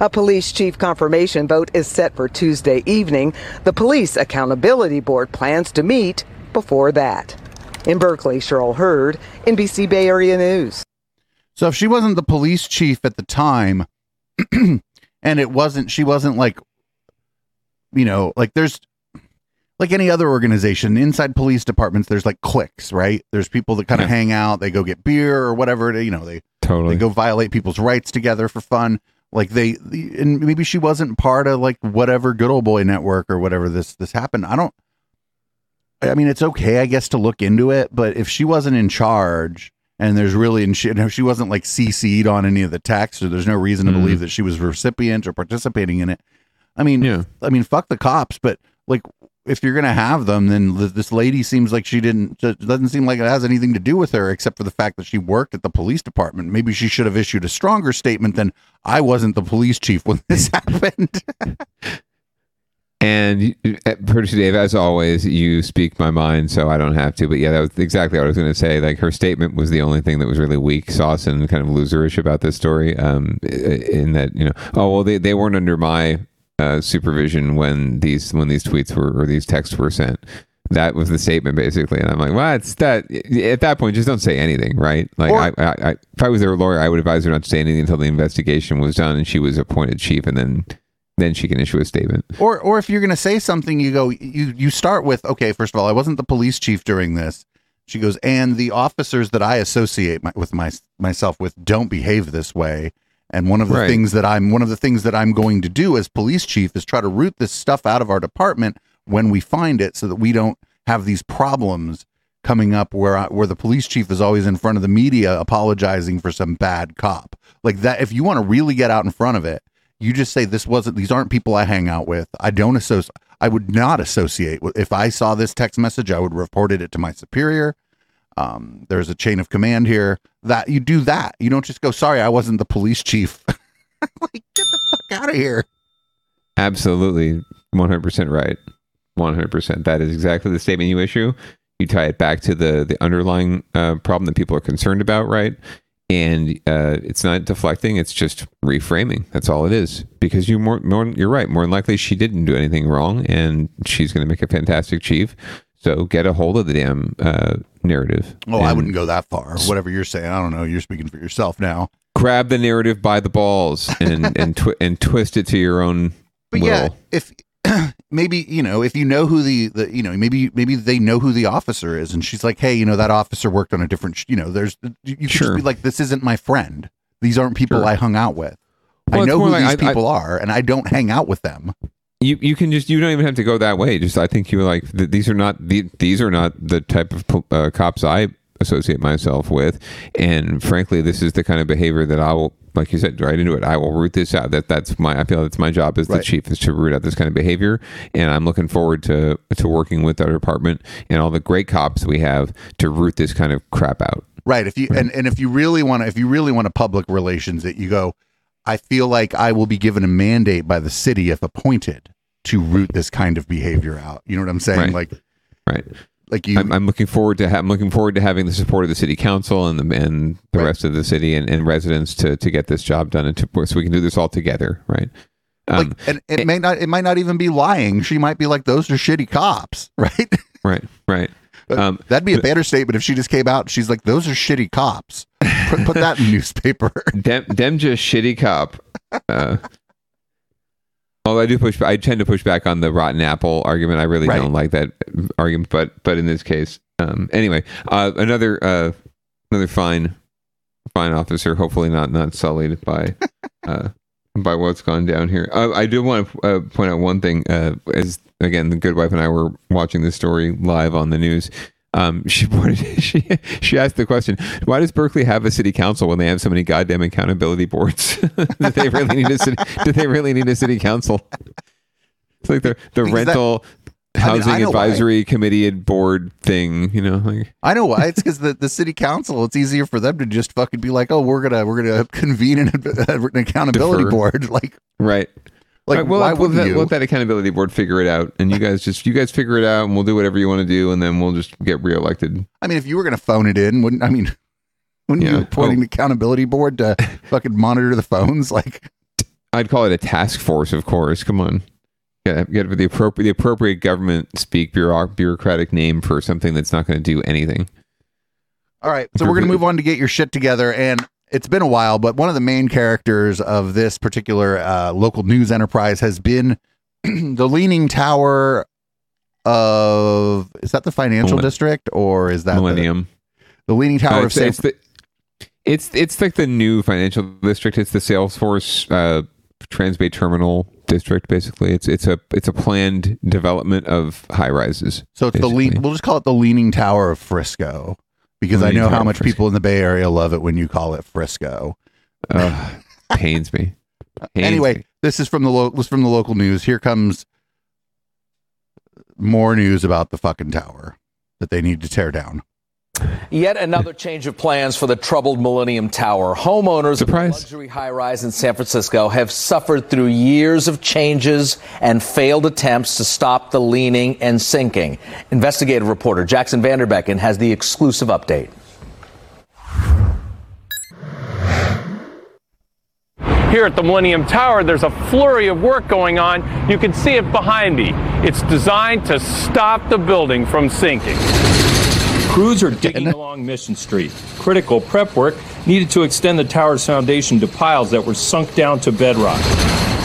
A police chief confirmation vote is set for Tuesday evening. The Police Accountability Board plans to meet before that. In Berkeley, Cheryl Hurd, NBC Bay Area News. So if she wasn't the police chief at the time, [CLEARS THROAT] and it wasn't, she wasn't like, you know, like there's like any other organization inside police departments. There's like cliques, right? There's people that kind of hang out, they go get beer or whatever. You know, they totally they go violate people's rights together for fun. Like they, and maybe she wasn't part of like whatever good old boy network or whatever this this happened. I don't. I mean, it's okay, I guess, to look into it, but if she wasn't in charge and there's really, and she, and she wasn't like CC'd on any of the text, or there's no reason to believe mm. that she was recipient or participating in it. I mean, I mean, fuck the cops, but like, if you're gonna have them, then th- this lady seems like she didn't. Doesn't seem like it has anything to do with her, except for the fact that she worked at the police department. Maybe she should have issued a stronger statement than "I wasn't the police chief when this [LAUGHS] happened." [LAUGHS] And producer Dave, as always, you speak my mind, so I don't have to. But yeah, that was exactly what I was going to say. Like her statement was the only thing that was really weak sauce and kind of loserish about this story. Um, in that you know, oh well, they, they weren't under my uh, supervision when these when these tweets were or these texts were sent. That was the statement basically, and I'm like, well, it's that. At that point, just don't say anything, right? Like, Or- I, I, I, if I was their lawyer, I would advise her not to say anything until the investigation was done and she was appointed chief, and then then she can issue a statement. or or if you're going to say something you go you you start with okay first of all i wasn't the police chief during this she goes and the officers that i associate my, with my myself with don't behave this way and one of the Right. things that i'm one of the things that i'm going to do as police chief is try to root this stuff out of our department when we find it so that we don't have these problems coming up where I, where the police chief is always in front of the media apologizing for some bad cop like that if you want to really get out in front of it you just say this wasn't these aren't people i hang out with i don't associate i would not associate with if i saw this text message i would report it to my superior um, there's a chain of command here that you do that you don't just go sorry i wasn't the police chief [LAUGHS] like get the fuck out of here Absolutely, 100% right. 100%. That is exactly the statement you issue. You tie it back to the the underlying uh, problem that people are concerned about, right? And uh, it's not deflecting; it's just reframing. That's all it is. Because you more, more you're right. More than likely, she didn't do anything wrong, and she's going to make a fantastic chief. So get a hold of the damn uh, narrative. oh i wouldn't go that far whatever you're saying i don't know you're speaking for yourself now grab the narrative by the balls and and twi- and twist it to your own But will. yeah, if maybe you know if you know who the, the you know maybe maybe they know who the officer is, and she's like, hey, you know that officer worked on a different, sh- you know, there's you you Sure. be like, this isn't my friend. These aren't people Sure. I hung out with. Well, I know who like these I- I- people are, and I don't hang out with them. you you can just you don't even have to go that way. Just I think you're like these are not the, these are not the type of uh, cops I associate myself with, and frankly, this is the kind of behavior that I will, like you said, right into it. I will root this out. That that's my I feel that's my job as the Right. chief is to root out this kind of behavior, and I'm looking forward to to working with our department and all the great cops we have to root this kind of crap out. Right. If you mm-hmm. and, and if you really want to if you really want to public relations it, you go, I feel like I will be given a mandate by the city if appointed to root this kind of behavior out. You know what I'm saying? Right. Like Right. Like you I'm, I'm looking forward to ha- I'm looking forward to having the support of the city council and the and the rest of the city and, and residents to to get this job done and to so we can do this all together, right? Um, like and it may not it might not even be lying. She might be like, those are shitty cops, [LAUGHS] right? right, right. Um, That'd be a better statement if she just came out and she's like, those are shitty cops. [LAUGHS] Put, put that in newspaper. Dem, dem just shitty cop. Uh, although I do push, I tend to push back on the rotten apple argument. I really Right. don't like that argument, but but in this case, um, anyway, uh, another uh, another fine fine officer, hopefully not not sullied by [LAUGHS] uh, by what's gone down here. Uh, I do want to uh, point out one thing. Uh, as again, the good wife and I were watching this story live on the news. Um, [LAUGHS] she pointed, she she asked the question: Why does Berkeley have a city council when they have so many goddamn accountability boards? [LAUGHS] do they really need a city? Do they really need a city council? It's like the the Because that- rental I mean, housing I know why. advisory committee and board thing. You know, like I know why. It's because the, the city council. It's easier for them to just fucking be like, oh, we're gonna we're gonna convene an, [LAUGHS] an accountability Defer. board. Like, right. Like Right, we'll why let, we'll let- you? let that accountability board figure it out, and you guys just you guys figure it out, and we'll do whatever you want to do, and then we'll just get reelected. I mean, if you were gonna phone it in, wouldn't I mean? [LAUGHS] Wouldn't Yeah. you appointing the oh. accountability board to [LAUGHS] fucking monitor the phones? [LAUGHS] Like, I'd call it a task force, of course. Come on, get get the appropriate the appropriate government speak bureauc- bureaucratic name for something that's not going to do anything. All right, so we're going to move on to get your shit together. And it's been a while, but one of the main characters of this particular uh, local news enterprise has been [CLEARS THROAT] the Leaning Tower of. Is that the financial district or is that the- Millennium. The, Leaning Tower Uh, of San. it's the it's it's like the new financial district. It's the Salesforce uh, Transbay Terminal district. Basically, it's it's a it's a planned development of high rises. so it's the lean. We'll just call it the Leaning Tower of Frisco because I know how much Frisco. people in the Bay Area love it when you call it Frisco. Uh, pains me. [LAUGHS] Pains anyway, me. this is from the lo- this is from the local news. Here comes more news about the fucking tower that they need to tear down. Yet another change of plans for the troubled Millennium Tower. Homeowners of the luxury high rise in San Francisco have suffered through years of changes and failed attempts to stop the leaning and sinking. Investigative reporter Jaxon Van Derbeken has the exclusive update. Here at the Millennium Tower, there's a flurry of work going on. You can see it behind me. It's designed to stop the building from sinking. Crews are [LAUGHS] digging along Mission Street. Critical prep work needed to extend the tower's foundation to piles that were sunk down to bedrock.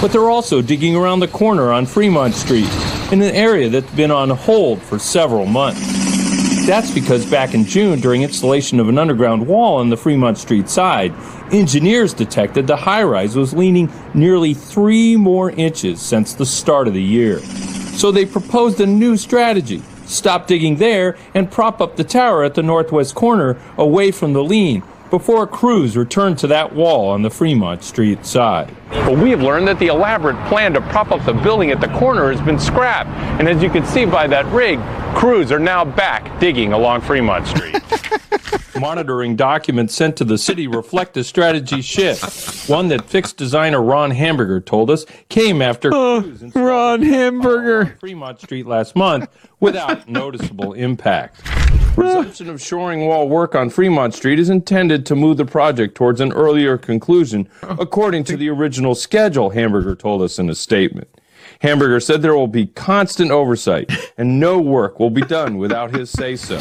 But they're also digging around the corner on Fremont Street in an area that's been on hold for several months. That's because back in June, during installation of an underground wall on the Fremont Street side, engineers detected the high rise was leaning nearly three more inches since the start of the year. So they proposed a new strategy stop digging there and prop up the tower at the northwest corner away from the lean before crews returned to that wall on the Fremont Street side. But we have learned that the elaborate plan to prop up the building at the corner has been scrapped. And as you can see by that rig, crews are now back digging along Fremont Street. [LAUGHS] Monitoring documents sent to the city reflect the strategy shift. One that fixed designer Ron Hamburger told us came after uh, crews installed Ron Hamburger. Fremont Street last month without [LAUGHS] noticeable impact. Resumption of shoring wall work on Fremont Street is intended to move the project towards an earlier conclusion, according to the original schedule, Hamburger told us in a statement. Hamburger said there will be constant oversight and no work will be done without his say so.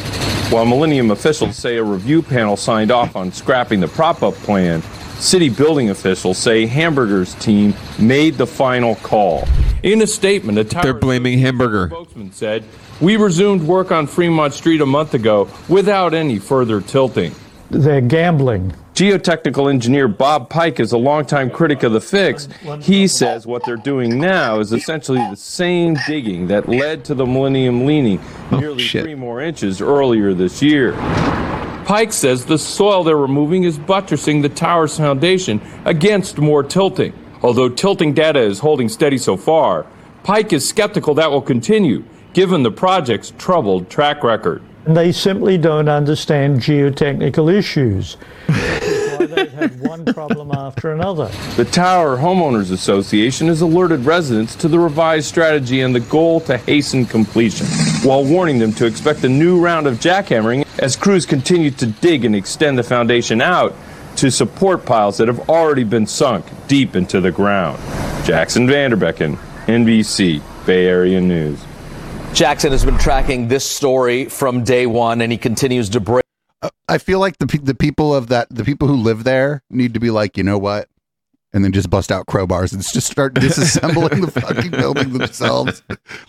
While Millennium officials say a review panel signed off on scrapping the prop up plan, city building officials say Hamburger's team made the final call. In a statement, a tower They're blaming Hamburger. spokesman said, We resumed work on Fremont Street a month ago without any further tilting. They're gambling. Geotechnical engineer Bob Pike is a longtime critic of the fix. He says what they're doing now is essentially the same digging that led to the Millennium leaning oh, nearly three more inches earlier this year. Pike says the soil they're removing is buttressing the tower's foundation against more tilting. Although tilting data is holding steady so far, Pike is skeptical that will continue, given the project's troubled track record. And they simply don't understand geotechnical issues. [LAUGHS] That's why they've had one problem after another. The Tower Homeowners Association has alerted residents to the revised strategy and the goal to hasten completion, while warning them to expect a new round of jackhammering as crews continue to dig and extend the foundation out to support piles that have already been sunk deep into the ground. Jaxon Van Derbeken, NBC, Bay Area News. Jackson has been tracking this story from day one, and he continues to break. I feel like the the people of that the people who live there need to be like, you know what? And then just bust out crowbars and just start [LAUGHS] disassembling the fucking building themselves.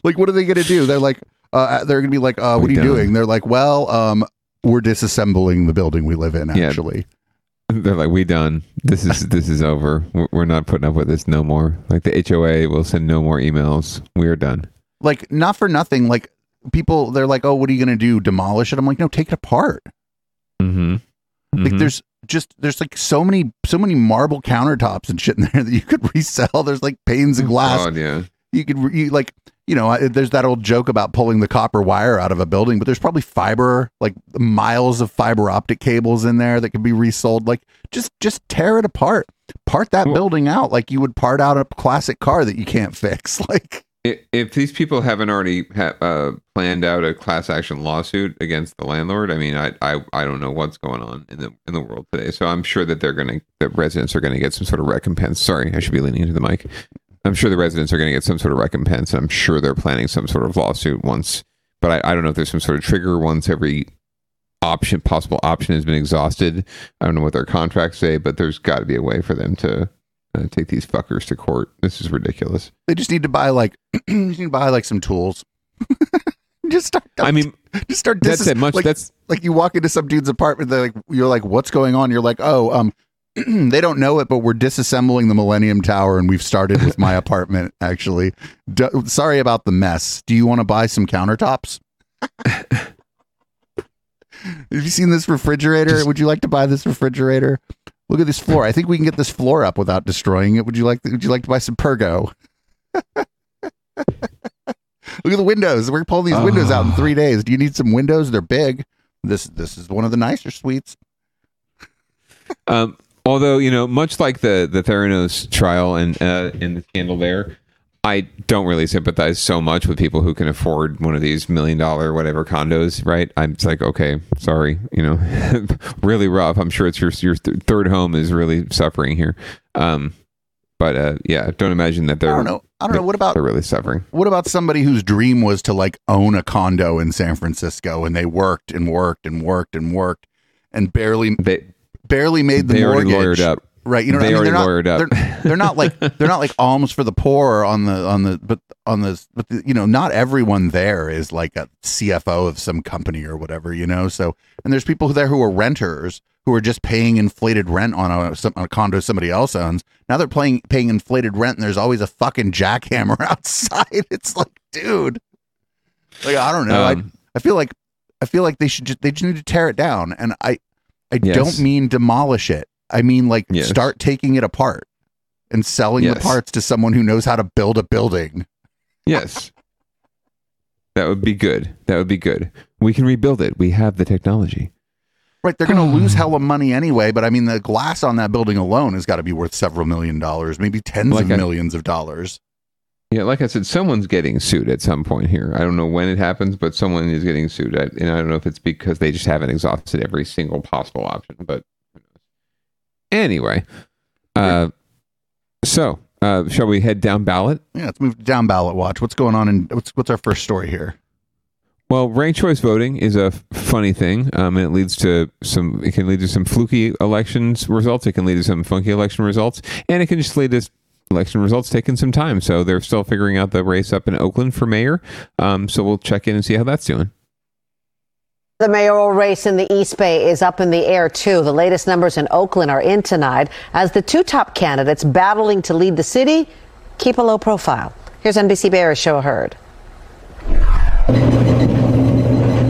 Like, what are they going to do? They're like, uh, they're going to be like, uh, what are you done. doing? They're like, well, um, we're disassembling the building we live in. Yeah. Actually, They're like, we done. This is [LAUGHS] this is over. We're- not putting up with this no more. Like the HOA will send no more emails. We are done. like not for nothing. Like people, they're like, oh, what are you going to do? Demolish it? I'm like, no, take it apart. Mm-hmm. Like there's just there's like so many so many marble countertops and shit in there that you could [LAUGHS] resell. There's like panes of glass. God, yeah. You could you, like you know I- there's that old joke about pulling the copper wire out of a building, but there's probably fiber like miles of fiber optic cables in there that could be resold. Like just just tear it apart, part that building out like you would part out a classic car that you can't fix. [LAUGHS] Like If these people haven't already ha- uh, planned out a class action lawsuit against the landlord, I mean, I, I I don't know what's going on in the in the world today. So I'm sure that they're going to the residents are going to get some sort of recompense. Sorry, I should be leaning into the mic. I'm sure the residents are going to get some sort of recompense. and I'm sure they're planning some sort of lawsuit once, but I, I don't know if there's some sort of trigger once every option possible option has been exhausted. I don't know what their contracts say, but there's got to be a way for them to uh, take these fuckers to court. This is ridiculous. they just need to buy like [CLEARS THROAT] you need to buy like some tools. [LAUGHS] just start. I mean, [LAUGHS] just start. that's dis- it. Much like, that's like you walk into some dude's apartment. They're like, you're like, what's going on? You're like, oh, um, [CLEARS THROAT] they don't know it, but we're disassembling the Millennium Tower, and we've started with my [LAUGHS] apartment. Actually, D- sorry about the mess. Do you want to buy some countertops? [LAUGHS] Have you seen this refrigerator? Would you like to buy this refrigerator? Look at this floor. I think we can get this floor up without destroying it. Would you like? Would you like to buy some Pergo? [LAUGHS] Look at the windows. We're pulling these windows out in three days. Do you need some windows? They're big. This this is one of the nicer suites. Um, although you know, much like the the Theranos trial and uh, in the scandal there, I don't really sympathize so much with people who can afford one of these million dollar whatever condos. Right? I'm it's like, okay, sorry, you know, [LAUGHS] really rough. I'm sure it's your your th- third home is really suffering here. Um, but uh, yeah, don't imagine that they're. I don't know. I don't know. What about they're really suffering? What about somebody whose dream was to like own a condo in San Francisco and they worked and worked and worked and worked and barely they barely made the they already mortgage. lawyered up. Right, you know, they what I mean? they're lawyered not, up. They're, they're not like [LAUGHS] they're not like alms for the poor on the on the but on the but the, you know not everyone there is like a CFO of some company or whatever you know. So and there's people there who are renters who are just paying inflated rent on a, some, on a condo somebody else owns. Now they're paying paying inflated rent and there's always a fucking jackhammer [LAUGHS] outside. It's like, dude, like I don't know. Um, I I feel like I feel like they should just they just need to tear it down. And I I Yes. don't mean demolish it. I mean like Yes. start taking it apart and selling the parts to someone who knows how to build a building. Yes. That would be good. That would be good. We can rebuild it. We have the technology. Right, they're going [SIGHS] to lose hella money anyway, but I mean the glass on that building alone has got to be worth several million dollars, maybe tens Like of I- millions of dollars. Yeah, like I said, someone's getting sued at some point here. I don't know when it happens, but someone is getting sued. I, and I don't know if it's because they just haven't exhausted every single possible option. But anyway, uh, so uh, shall we head down ballot? Yeah, let's move down ballot watch. What's going on and what's what's our first story here? Well, ranked choice voting is a funny thing, um, and it leads to some. It can lead to some fluky elections results. It can lead to some funky election results, and it can just lead to election results taking some time. So they're still figuring out the race up in Oakland for mayor. Um, so we'll check in and see how that's doing. The mayoral race in the East Bay is up in the air, too. The latest numbers in Oakland are in tonight as the two top candidates battling to lead the city keep a low profile. Here's NBC Area Cheryl Hurd.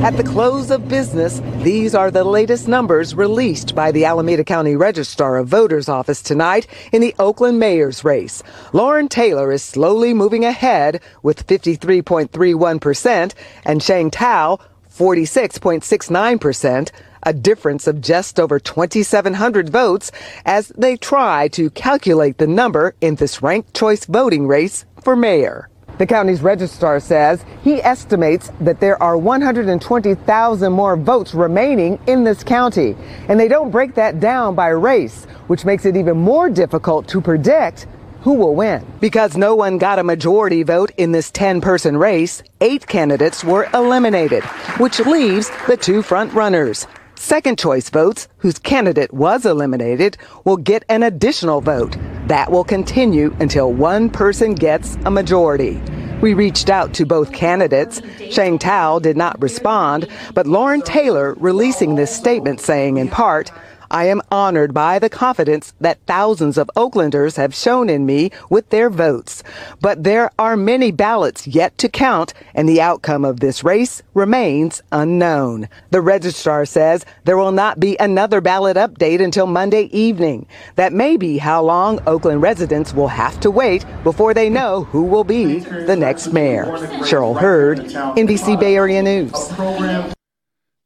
At the close of business, these are the latest numbers released by the Alameda County Registrar of Voters office tonight in the Oakland mayor's race. Loren Taylor is slowly moving ahead with 53.31% and Sheng Thao 46.69%, a difference of just over 2,700 votes as they try to calculate the number in this ranked choice voting race for mayor. The county's registrar says he estimates that there are 120,000 more votes remaining in this county. And they don't break that down by race, which makes it even more difficult to predict who will win. Because no one got a majority vote in this 10 person race, eight candidates were eliminated, which leaves the two front runners. Second choice votes, whose candidate was eliminated, will get an additional vote. That will continue until one person gets a majority. We reached out to both candidates. Sheng Thao did not respond, but Loren Taylor releasing this statement saying, in part, I am honored by the confidence that thousands of Oaklanders have shown in me with their votes. But there are many ballots yet to count, and the outcome of this race remains unknown. The registrar says there will not be another ballot update until Monday evening. That may be how long Oakland residents will have to wait before they know who will be the next mayor. Cheryl Hurd, NBC Bay Area News.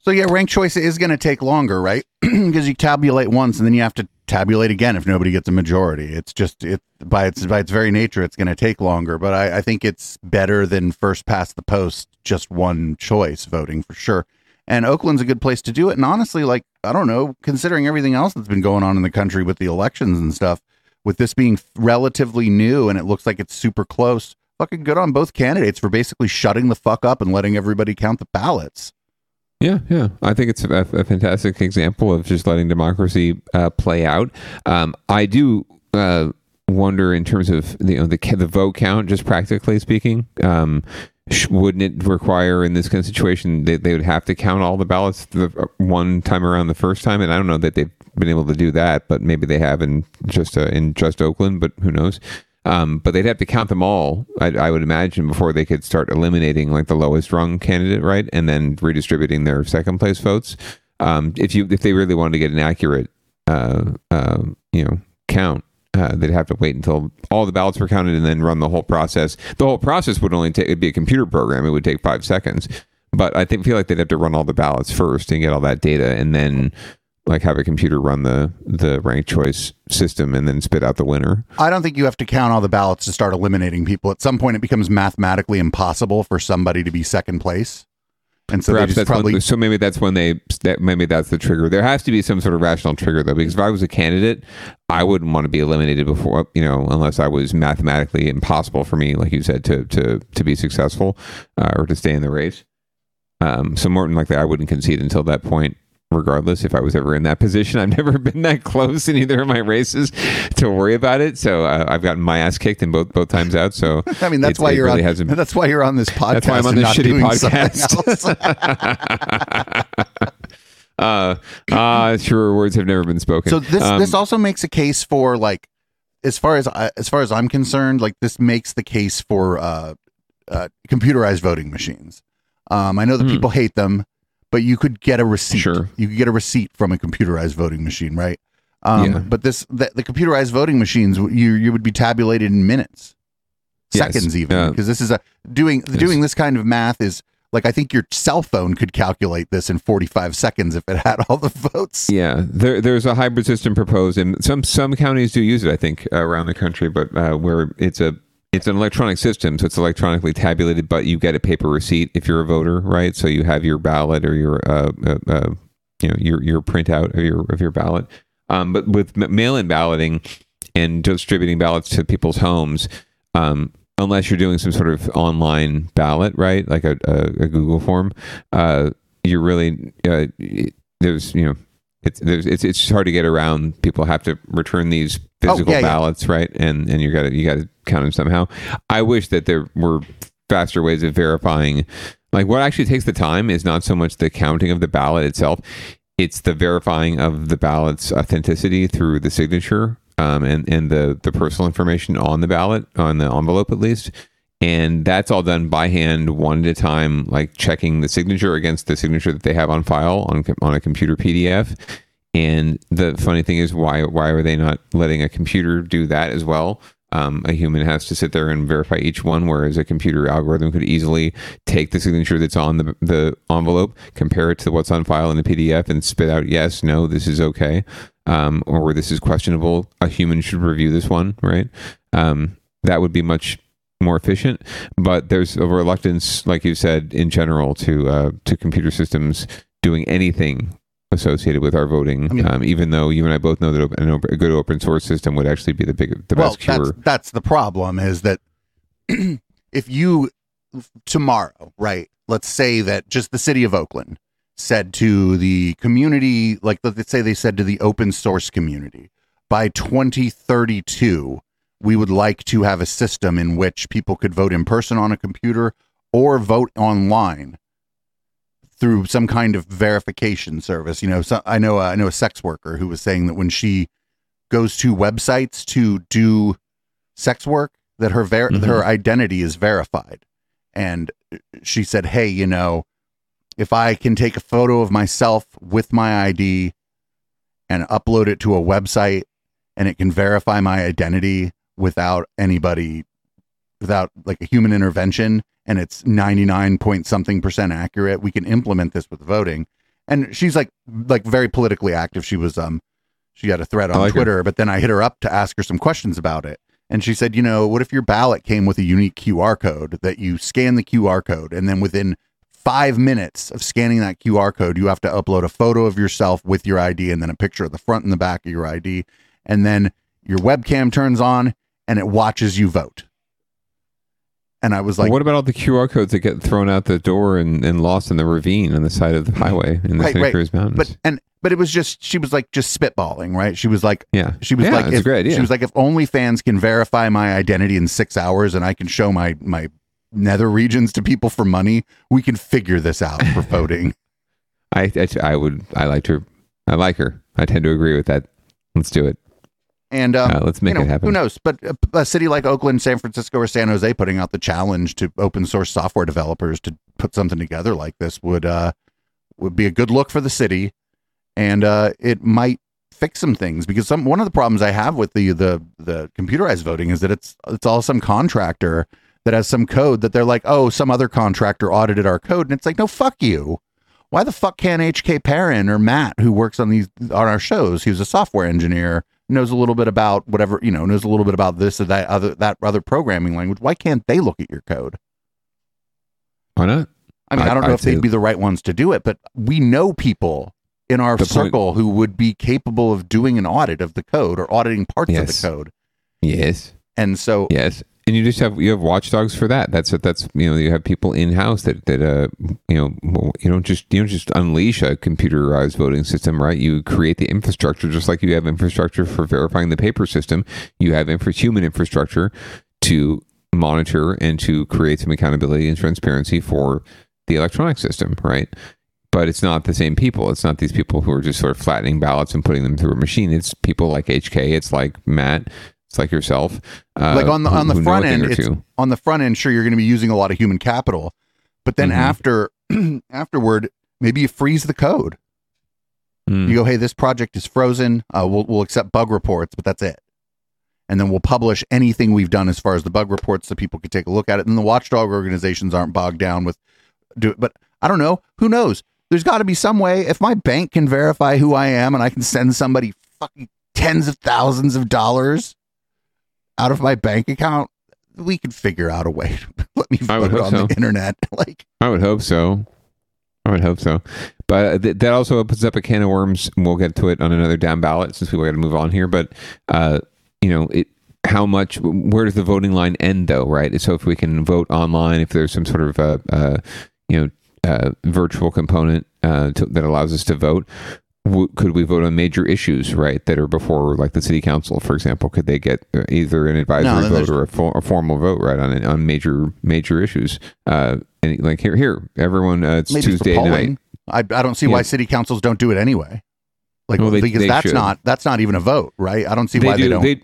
So yeah, ranked choice is going to take longer, right? [CLEARS THROAT] Because you tabulate once and then you have to tabulate again if nobody gets a majority. It's just it by its by its very nature, it's going to take longer. But I, I think it's better than first past the post, just one choice voting for sure. And Oakland's a good place to do it. And honestly, like I don't know, considering everything else that's been going on in the country with the elections and stuff, with this being relatively new and it looks like it's super close, fucking good on both candidates for basically shutting the fuck up and letting everybody count the ballots. Yeah, yeah. I think it's a, a fantastic example of just letting democracy uh, play out. Um, I do uh, wonder, in terms of you know the the vote count, just practically speaking, um, wouldn't it require in this kind of situation they, they would have to count all the ballots the uh, one time around the first time? And I don't know that they've been able to do that, but maybe they have in just uh, in just Oakland, but who knows? Um, but they'd have to count them all, I, I would imagine, before they could start eliminating like the lowest rung candidate, right, and then redistributing their second place votes. Um, if you if they really wanted to get an accurate, uh, uh, you know, count, uh, they'd have to wait until all the ballots were counted and then run the whole process. The whole process would only take it'd be a computer program. It would take five seconds. But I think feel like they'd have to run all the ballots first and get all that data, and then like have a computer run the the ranked choice system and then spit out the winner. I don't think you have to count all the ballots to start eliminating people. At some point, it becomes mathematically impossible for somebody to be second place. And so Perhaps just that's probably when, so maybe that's when they that maybe that's the trigger. There has to be some sort of rational trigger though, because if I was a candidate, I wouldn't want to be eliminated before you know, unless I was mathematically impossible for me, like you said, to to to be successful uh, or to stay in the race. Um, so more than likely, I wouldn't concede until that point. Regardless, if I was ever in that position, I've [LAUGHS] never been that close in either of my races to worry about it. So uh, I've gotten my ass kicked in both both times out. So [LAUGHS] I mean, that's why you're really on. That's why you're on this podcast. [LAUGHS] that's why I'm on this shitty podcast. uh, uh, truer words have never been spoken. So this Um, this also makes a case for like, as far as I, as far as I'm concerned, like this makes the case for uh, uh, computerized voting machines. Um, I know that Hmm. people hate them, but you could get a receipt. Sure. You could get a receipt from a computerized voting machine, right? Um, Yeah. But this the, the computerized voting machines, you you would be tabulated in minutes, Yes. seconds even, Uh, because this is a doing doing this kind of math is. Like I think your cell phone could calculate this in 45 seconds if it had all the votes. Yeah, there, there's a hybrid system proposed, and some some counties do use it. I think uh, around the country, but uh, where it's a it's an electronic system, so it's electronically tabulated, but you get a paper receipt if you're a voter, right? So you have your ballot or your uh, uh, uh, you know your your printout of your of your ballot. Um, but with mail-in balloting and distributing ballots to people's homes, um, unless you're doing some sort of online ballot, right, like a, a, a Google form, uh, you're really uh, there's you know it's it's it's hard to get around. People have to return these Oh, physical yeah, yeah. ballots, right? And and you got to you got to count them somehow. I wish that there were faster ways of verifying. Like what actually takes the time is not so much the counting of the ballot itself; it's the verifying of the ballot's authenticity through the signature um, and and the the personal information on the ballot on the envelope at least. And that's all done by hand, one at a time, like checking the signature against the signature that they have on file on on a computer PDF. And the funny thing is, why why are they not letting a computer do that as well? Um, a human has to sit there and verify each one, whereas a computer algorithm could easily take the signature that's on the, the envelope, compare it to what's on file in the PDF, and spit out yes, no, this is okay, um, or this is questionable. A human should review this one, right? Um, that would be much more efficient. But there's a reluctance, like you said, in general, to uh, to computer systems doing anything associated with our voting. um, even though you and I both know that a good open source system would actually be the big, the well, best cure. that's that's the problem is that [CLEARS THROAT] if you tomorrow, right? Let's say that just the city of Oakland said to the community, like let's say they said to the open source community, by 2032, we would like to have a system in which people could vote in person on a computer or vote online through some kind of verification service. You know, so I know I know a sex worker who was saying that when she goes to websites to do sex work, that her ver- Mhm. her identity is verified, and she said, "Hey, you know, if I can take a photo of myself with my ID and upload it to a website, and it can verify my identity without anybody." without like a human intervention and it's 99 point something percent accurate we can implement this with voting and she's like like very politically active she was um she had a thread on like her. twitter but then i hit her up to ask her some questions about it and she said you know what if your ballot came with a unique qr code that you scan the qr code and then within five minutes of scanning that qr code you have to upload a photo of yourself with your id and then a picture of the front and the back of your id and then your webcam turns on and it watches you vote and i was like what about all the QR codes that get thrown out the door and, and lost in the ravine on the side of the highway in the Santa Cruz Mountains? But and but it was just she was like just spitballing, right? She was like, yeah, she was Yeah, like, if, great idea. she was like, if OnlyFans can verify my identity in six hours and I can show my my nether regions to people for money, we can figure this out for [LAUGHS] voting. I, I I would I liked her. I like her. I tend to agree with that. Let's do it. And um, Uh, let's make you know, it happen. Who knows? But a, a city like Oakland, San Francisco, or San Jose putting out the challenge to open source software developers to put something together like this would uh, would be a good look for the city, and uh, it might fix some things because some one of the problems I have with the the the computerized voting is that it's it's all some contractor that has some code that they're like, oh, some other contractor audited our code, and it's like, no, fuck you. Why the fuck can't HK Perrin or Matt, who works on these on our shows, he was a software engineer, knows a little bit about whatever you know, knows a little bit about this or that other that other programming language. Why can't they look at your code? Why not? I mean, I, I- don't know I'd if they'd be the right ones to do it, but we know people in our The point- circle who would be capable of doing an audit of the code or auditing parts Yes. of the code. Yes. And so Yes. And you just have you have watchdogs for that. That's that's you know you have people in house that that uh you know you don't just you don't just unleash a computerized voting system, right? You create the infrastructure just like you have infrastructure for verifying the paper system. You have infra- human infrastructure to monitor and to create some accountability and transparency for the electronic system, right? But it's not the same people. It's not these people who are just sort of flattening ballots and putting them through a machine. It's people like HK. It's like Matt. It's like yourself. Uh, like on the on the who a front end, it's, on the front end, sure you're going to be using a lot of human capital, but then Mhm. after [CLEARS THROAT] afterward, maybe you freeze the code. Hmm. You go, hey, this project is frozen. Uh, we'll we'll accept bug reports, but that's it. And then we'll publish anything we've done as far as the bug reports, so people can take a look at it. And the watchdog organizations aren't bogged down with do it. But I don't know. Who knows? There's got to be some way. If my bank can verify who I am, and I can send somebody fucking tens of thousands of dollars out of my bank account, we could figure out a way [LAUGHS] let me I would vote on so. the internet. [LAUGHS] Like, I would hope so. I would hope so. But uh, th- that also opens up a can of worms. and We'll get to it on another down ballot since we got to move on here. But uh, you know, it how much? Where does the voting line end, though? Right. So if we can vote online, if there's some sort of uh, uh, you know uh, virtual component uh, to, that allows us to vote. W- could we vote on major issues, right, that are before, like the city council, for example? Could they get uh, either an advisory then vote or a, for, a formal vote, right, on on major major issues? Uh, and like here, here, everyone, uh, it's maybe Tuesday night. I, I don't see why city councils don't do it anyway. Like Well, they- because they that's should. not that's not even a vote, right? I don't see why do, they don't. They,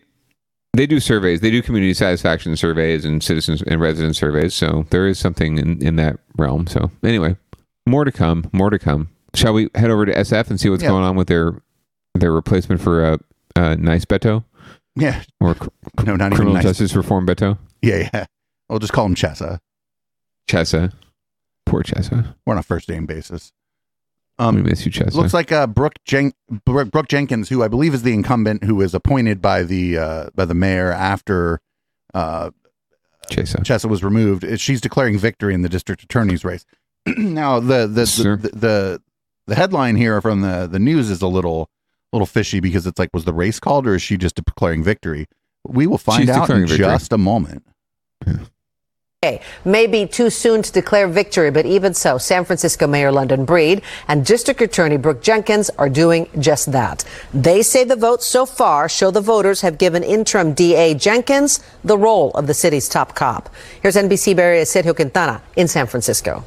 they do surveys. They do community satisfaction surveys and citizens and resident surveys. So there is something in, in that realm. So anyway, more to come. More to come. Shall we head over to SF and see what's Yeah. going on with their their replacement for uh, uh, Nice Beto yeah, or cr- no, not even Criminal nice. Justice Reform Beto? Yeah, yeah. We'll just call him Chesa. Chesa. Poor Chesa. We're on a first name basis. Um, we miss you, Chessa. Looks like uh, Brooke, Jen- Brooke Brooke Jenkins, who I believe is the incumbent, who was appointed by the uh, by the mayor after uh, Chesa. Chesa was removed. She's declaring victory in the district attorney's race. [CLEARS THROAT] now the the, the the the headline here from the the news is a little little fishy because it's like was the race called or is she just declaring victory? We will find She's out in victory. just a moment. Okay, Maybe too soon to declare victory, but even so, San Francisco Mayor London Breed and District Attorney Brooke Jenkins are doing just that. They say the votes so far show the voters have given interim DA Jenkins the role of the city's top cop. Here's NBC Bay Area's Sergio Quintana in San Francisco.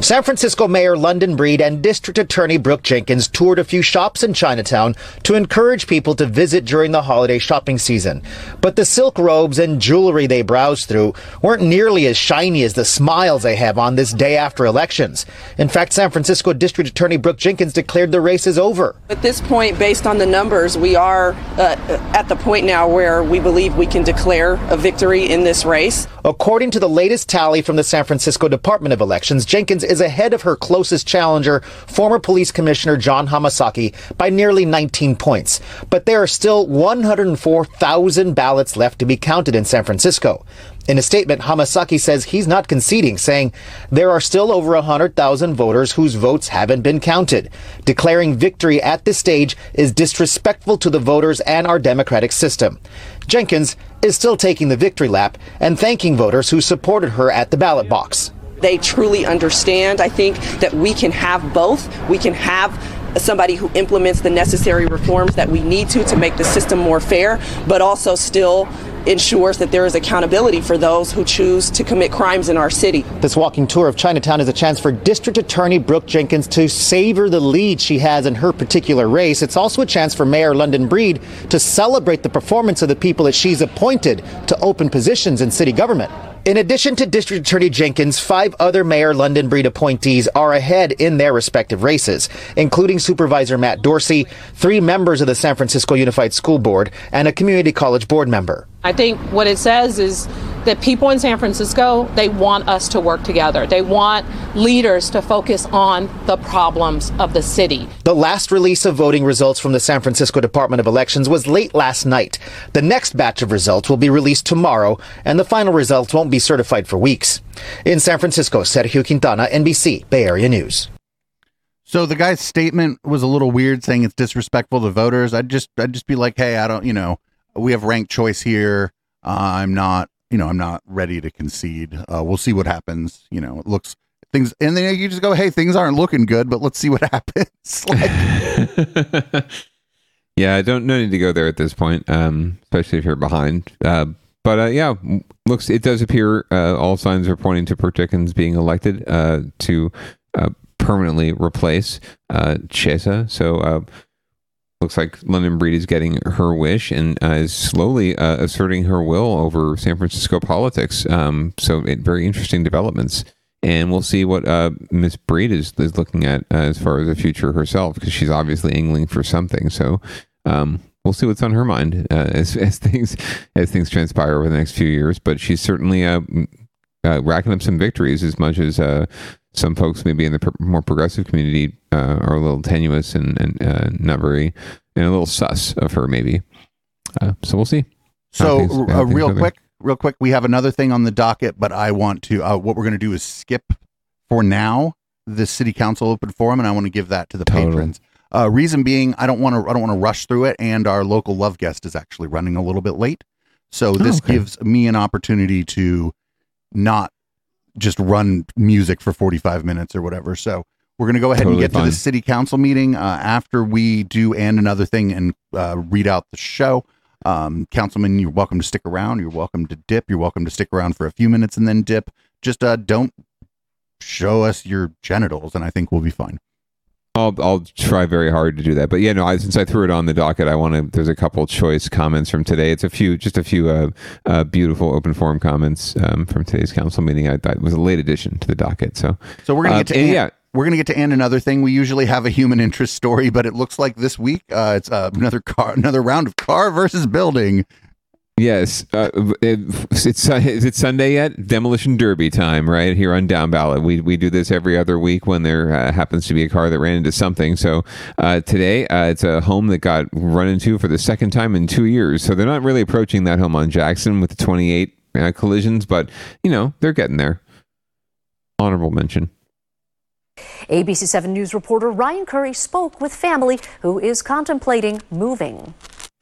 San Francisco Mayor London Breed and District Attorney Brooke Jenkins toured a few shops in Chinatown to encourage people to visit during the holiday shopping season. But the silk robes and jewelry they browsed through weren't nearly as shiny as the smiles they have on this day after elections. In fact, San Francisco District Attorney Brooke Jenkins declared the race is over. At this point, based on the numbers, we are uh, at the point now where we believe we can declare a victory in this race. According to the latest tally from the San Francisco Department of Elections, Jenkins is ahead of her closest challenger, former police commissioner John Hamasaki, by nearly 19 points. But there are still 104,000 ballots left to be counted in San Francisco. In a statement, Hamasaki says he's not conceding, saying there are still over 100,000 voters whose votes haven't been counted. Declaring victory at this stage is disrespectful to the voters and our democratic system. Jenkins is still taking the victory lap and thanking voters who supported her at the ballot box. They truly understand, I think, that we can have both. We can have somebody who implements the necessary reforms that we need to to make the system more fair, but also still ensures that there is accountability for those who choose to commit crimes in our city. This walking tour of Chinatown is a chance for District Attorney Brooke Jenkins to savor the lead she has in her particular race. It's also a chance for Mayor London Breed to celebrate the performance of the people that she's appointed to open positions in city government. In addition to District Attorney Jenkins, five other Mayor London Breed appointees are ahead in their respective races, including Supervisor Matt Dorsey, three members of the San Francisco Unified School Board, and a community college board member. I think what it says is that people in San Francisco, they want us to work together. They want leaders to focus on the problems of the city. The last release of voting results from the San Francisco Department of Elections was late last night. The next batch of results will be released tomorrow, and the final results won't be certified for weeks. In San Francisco, Sergio Quintana, NBC, Bay Area News. So the guy's statement was a little weird, saying it's disrespectful to voters. I'd just, I'd just be like, hey, I don't, you know, we have ranked choice here. Uh, I'm not, you know, I'm not ready to concede. Uh, we'll see what happens. You know, it looks things, and then you just go, hey, things aren't looking good, but let's see what [LAUGHS] happens. [LAUGHS] like, [LAUGHS] Yeah, I don't no need to go there at this point, um, especially if you're behind. Uh, but uh, yeah, looks it does appear uh, all signs are pointing to Dickens being elected uh, to permanently replace uh, Chesa. So looks like London Breed is getting her wish and uh, is slowly uh, asserting her will over San Francisco politics. Um, so it, very interesting developments. And we'll see what uh, Miss Breed is, is looking at uh, as far as the future herself, because she's obviously angling for something. So um, we'll see what's on her mind uh, as, as [LAUGHS] things as things transpire over the next few years. But she's certainly uh, racking up some victories, as much as some folks maybe in the more progressive community uh, are a little tenuous and, and uh, not very and a little sus of her, maybe. Uh, so we'll see. So, things- uh, real quick, real quick, we have another thing on the docket, but I want to. Uh, what we're going to do is skip for now the city council open forum, and I want to give that to the patrons. Uh, reason being, I don't want to. I don't want to rush through it, and our local love guest is actually running a little bit late, so this okay. gives me an opportunity to not just run music for 45 minutes or whatever. So we're going to go ahead Totally and get to the city council meeting uh, after we do and another thing and uh, read out the show. Um, Councilman, you're welcome to stick around. You're welcome to dip. You're welcome to stick around for a few minutes and then dip. Just uh, don't show us your genitals, and I think we'll be fine. I'll I'll try very hard to do that. But yeah, no, I, since I threw it on the docket, I want to. There's a couple choice comments from today. It's a few, just a few uh, uh, beautiful open forum comments um, from today's council meeting. I thought it was a late addition to the docket. So So we're gonna uh, get to and and, yeah. we're gonna get to and another thing. We usually have a human interest story, but it looks like this week uh, it's uh, another car, another round of car versus building. Yes, uh, it, it's is it Sunday yet? Demolition Derby time, right here on Down Ballot. We we do this every other week when there uh, happens to be a car that ran into something. So uh, today uh, it's a home that got run into for the second time in two years. So they're not really approaching that home on Jackson with the 28 uh, collisions, but you know they're getting there. Honorable mention. ABC 7 News reporter Ryan Curry spoke with family who is contemplating moving.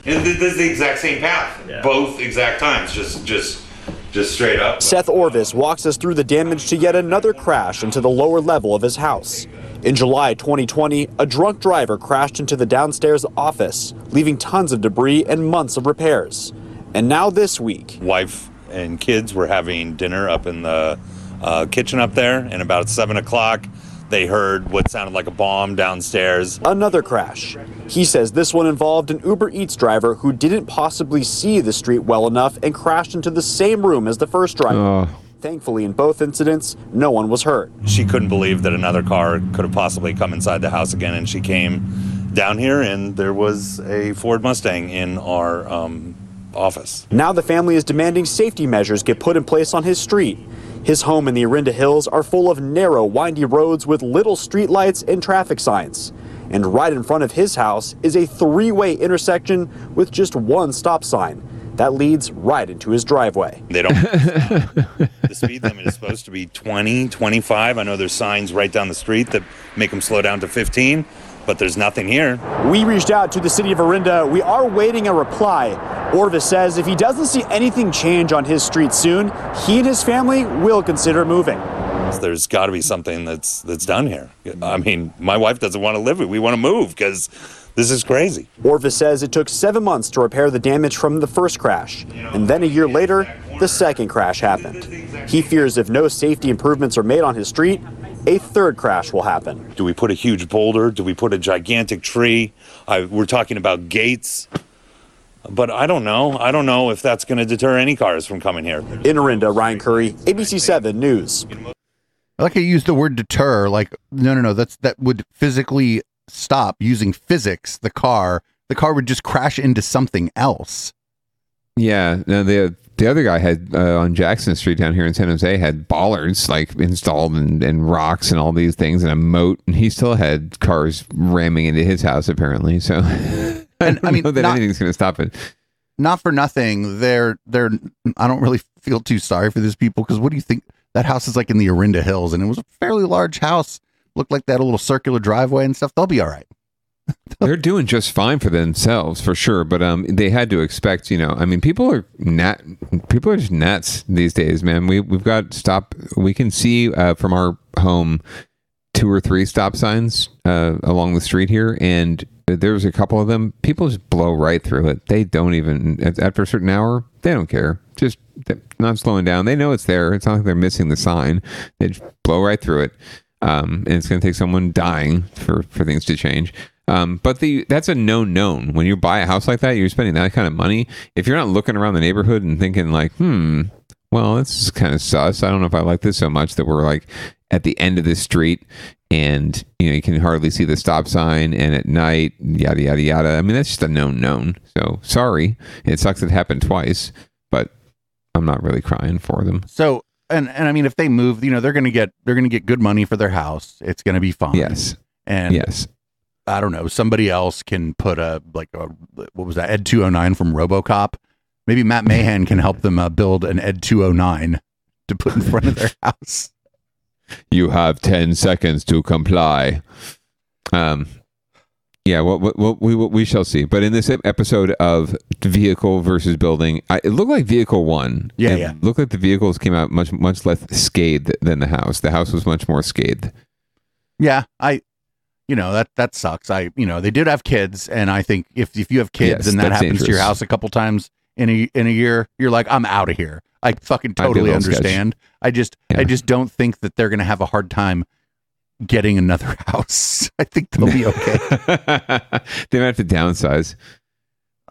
And th- this is the exact same path, both exact times, just just just straight up. Seth Orvis walks us through the damage to yet another crash into the lower level of his house. In July 2020, a drunk driver crashed into the downstairs office, leaving tons of debris and months of repairs. And now this week, Wife and kids were having dinner up in the uh, kitchen up there, and about seven o'clock, they heard what sounded like a bomb downstairs. another crash. He says this one involved an Uber Eats driver who didn't possibly see the street well enough and crashed into the same room as the first driver. Thankfully, in both incidents, no one was hurt. She couldn't believe that another car could have possibly come inside the house again, and she came down here, and there was a Ford Mustang in our um, office. Now the family is demanding safety measures get put in place on his street. His home in the Orinda Hills are full of narrow, windy roads with little streetlights and traffic signs. And right in front of his house is a three way intersection with just one stop sign. That leads right into his driveway. They don't. [LAUGHS] the speed limit is supposed to be 20, 25. I know there's signs right down the street that make them slow down to 15, but there's nothing here. We reached out to the city of Orinda. We are waiting a reply. Orvis says if he doesn't see anything change on his street soon, he and his family will consider moving. There's got to be something that's that's done here. I mean, my wife doesn't want to live it. We want to move because this is crazy. Orvis says it took seven months to repair the damage from the first crash, and then a year later, the second crash happened. He fears if no safety improvements are made on his street, a third crash will happen. Do we put a huge boulder? Do we put a gigantic tree? I, we're talking about gates. but I don't know. I don't know if that's going to deter any cars from coming here. In Orinda, Ryan Curry, ABC 7 News. I like how you use the word deter. Like, no, no, no. That's that would physically stop using physics. The car, the car would just crash into something else. Yeah, no, the the other guy had uh, on Jackson Street down here in San Jose had bollards like installed and, and rocks and all these things and a moat, and he still had cars ramming into his house apparently. So, [LAUGHS] and I mean, know that not- anything's going to stop it. Not for nothing. They're they're. I don't really feel too sorry for these people because what do you think? That house is like in the Orinda Hills, and it was a fairly large house. Looked like that a little circular driveway and stuff. They'll be all right. [LAUGHS] They're doing just fine for themselves, for sure. But um, they had to expect, you know. I mean, people are nat, people are just nuts these days, man. We we've got stop. We can see uh, from our home two or three stop signs uh, along the street here, and there's a couple of them. People just blow right through it. They don't even after a certain hour. They don't care. Just not slowing down. They know it's there. It's not like they're missing the sign. They just blow right through it. Um, and it's going to take someone dying for for things to change. Um, but the that's a known known. When you buy a house like that, you're spending that kind of money. If you're not looking around the neighborhood and thinking like, hmm, well, this is kind of sus. I don't know if I like this so much that we're like at the end of this street and you know you can hardly see the stop sign and at night yada yada yada. I mean that's just a known known. So sorry, it sucks it happened twice, but I'm not really crying for them. So and and I mean, if they move, you know, they're gonna get they're gonna get good money for their house. It's gonna be fine. Yes. And yes, I don't know. Somebody else can put a like a what was that Ed two hundred nine from RoboCop. Maybe Matt Mahan can help them uh, build an Ed two hundred nine to put in front of their [LAUGHS] house. You have 10 seconds to comply. Um, yeah, well, well, well, we, we shall see. But in this episode of vehicle versus building, I, it looked like vehicle one. Yeah, It yeah. Looked like the vehicles came out much much less scathed than the house. The house was much more scathed. Yeah, I, you know that that sucks. I, you know, they did have kids, and I think if if you have kids Yes, and that happens to your house a couple times in a in a year, you're like, I'm out of here. I fucking I'd be a totally sketch. understand. I just I just don't think that they're gonna have a hard time getting another [LAUGHS] house. I think they'll be okay. [LAUGHS] they might have to downsize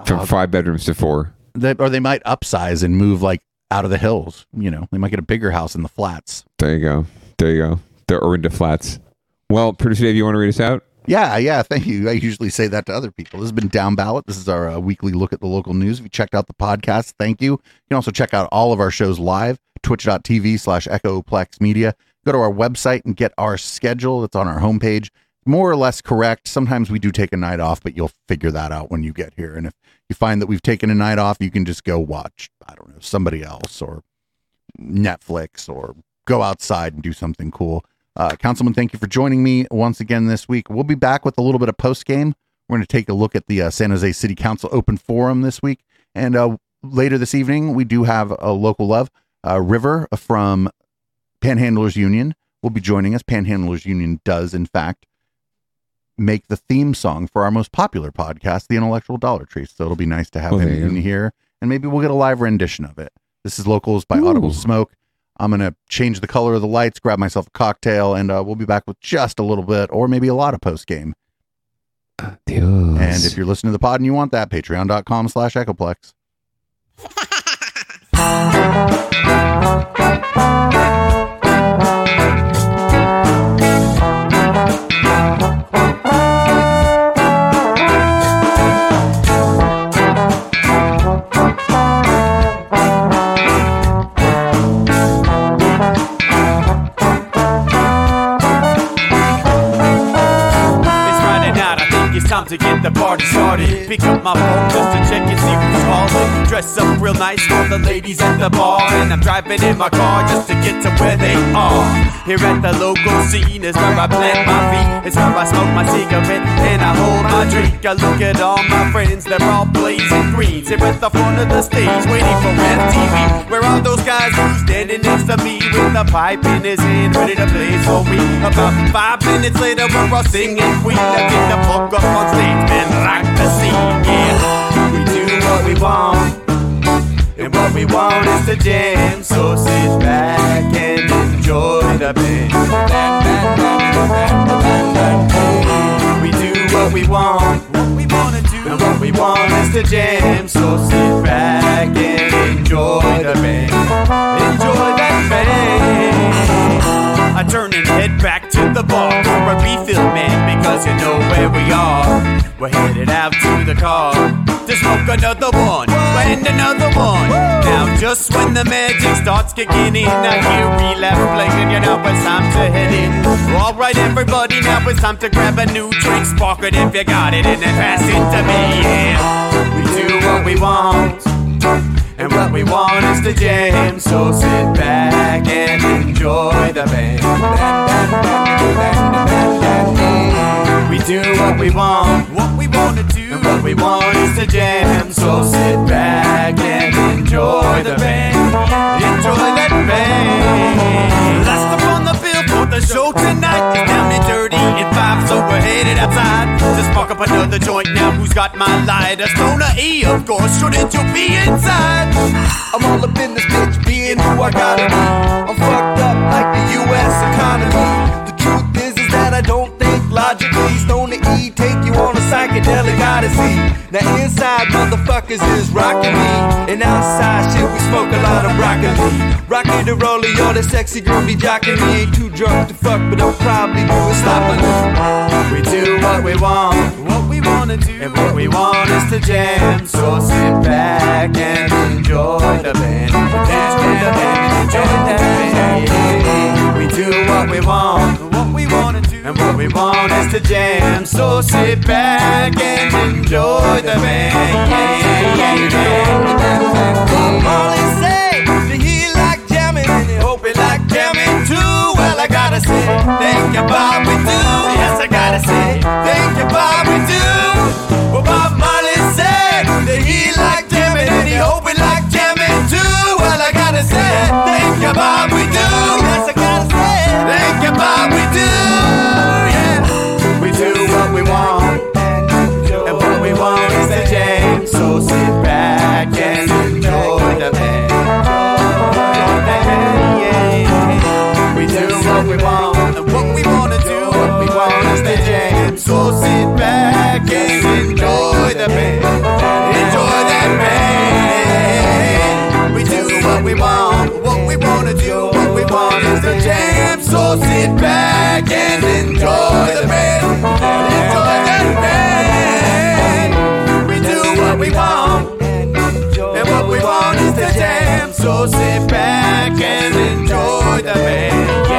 from Uh, five bedrooms to four. They, or they might upsize and move like out of the hills. You know, they might get a bigger house in the flats. There you go. There you go. The Orinda Flats. Well, producer Dave, you want to read us out? Yeah, yeah. Thank you. I usually say that to other people. This has been Down Ballot. This is our uh, weekly look at the local news. If you checked out the podcast, thank you. You can also check out all of our shows live, twitch.tv slash echoplex media. Go to our website and get our schedule. It's on our homepage. More or less correct. Sometimes we do take a night off, but you'll figure that out when you get here. And if you find that we've taken a night off, you can just go watch, I don't know, somebody else or Netflix or go outside and do something cool. Uh, Councilman, thank you for joining me once again this week. We'll be back with a little bit of post game. We're going to take a look at the uh, San Jose City Council Open Forum this week. And uh, later this evening, we do have a local love. Uh, River from Panhandlers Union will be joining us. Panhandlers Union does, in fact, make the theme song for our most popular podcast, The Intellectual Dollar Tree. So it'll be nice to have Oh, him in here. And maybe we'll get a live rendition of it. This is Locals by Audible Smoke. I'm going to change the color of the lights, grab myself a cocktail, and uh, we'll be back with just a little bit or maybe a lot of post game. And if you're listening to the pod and you want that, patreon.com slash echoplex. [LAUGHS] real nice for the ladies at the bar. And I'm driving in my car just to get to where they are. Here at the local scene is where I plant my feet. It's where I smoke my cigarette and I hold my drink. I look at all my friends, they're all blazing green. Here at the front of the stage, waiting for MTV. Where are those guys who's standing next to me with a pipe in his hand, ready to blaze for me? About five minutes later, we're all singing Queen. Now get the fuck up on stage and rock the scene. Yeah, we do what we want. And what we want is to jam, so sit back and enjoy the band. We do what we want, what we wanna do And what we want is to jam, so sit back and enjoy the band. Enjoy that band. Turn and head back to the bar for a refill, man, because you know where we are. We're headed out to the car to smoke another one and another one. Now, just when the magic starts kicking in, I hear relapse playing. You know it's time to head in. All right, everybody, now it's time to grab a new drink, spark it if you got it, and then pass it to me. Yeah, we do what we want. And what we want is to jam, so sit back and enjoy the band. We do what we want, what we want to do, and what we want is to jam, so sit back and enjoy the band. Enjoy that band. Last up on the for the show tonight is down and dirty in five, so we're headed outside to spark up another joint. Now, who's got my lighter? Stoner E, of course. Shouldn't you be inside? I'm all up in this bitch, being who I gotta be. I'm fucked up like the U.S. economy. The truth is, is that I don't think logically. Stoner E take you on a psychedelic odyssey. Now inside, motherfuckers is rocking me, and outside, shit, we smoke a lot of broccoli. Rocky the roller, all the sexy girl be jocking me. Ain't too drunk to fuck, but I'll probably do it stopping We do what we want, what we wanna do, and what we want is to jam. So sit back and enjoy the band, enjoy the band, enjoy the band. We do what we want, and what we want is to jam. So sit back and enjoy the band. Yeah, yeah, yeah. Molly say that he like jamming and he hope he like jamming too. Well, I gotta say, thank you, Bob, we do. Yes, I gotta say, thank you, Bob, we do. Well, Bob Marley said that he like jamming and he hope he like jamming too. Well, I gotta say, thank you, Bob, we do. Yes, I gotta say, thank you, Bob, we do. So sit back and enjoy the band. Enjoy that band. We do what we want, what we wanna do, what we want is to jam. So sit back and enjoy the band. Enjoy that band. We do what we want, and what we want is to jam. So sit back and enjoy the band.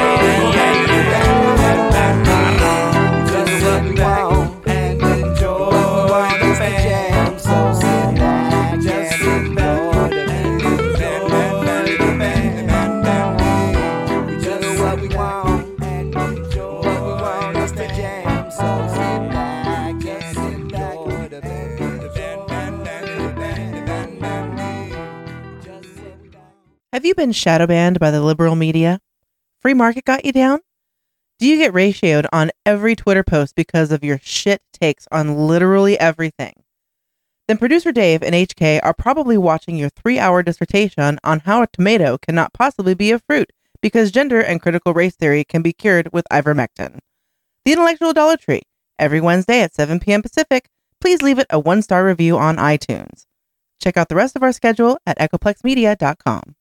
You been shadow banned by the liberal media? Free market got you down? Do you get ratioed on every Twitter post because of your shit takes on literally everything? Then producer Dave and HK are probably watching your three hour dissertation on how a tomato cannot possibly be a fruit because gender and critical race theory can be cured with ivermectin. The Intellectual Dollar Tree, every Wednesday at 7 p.m. Pacific. Please leave it a one star review on iTunes. Check out the rest of our schedule at echoplexmedia.com.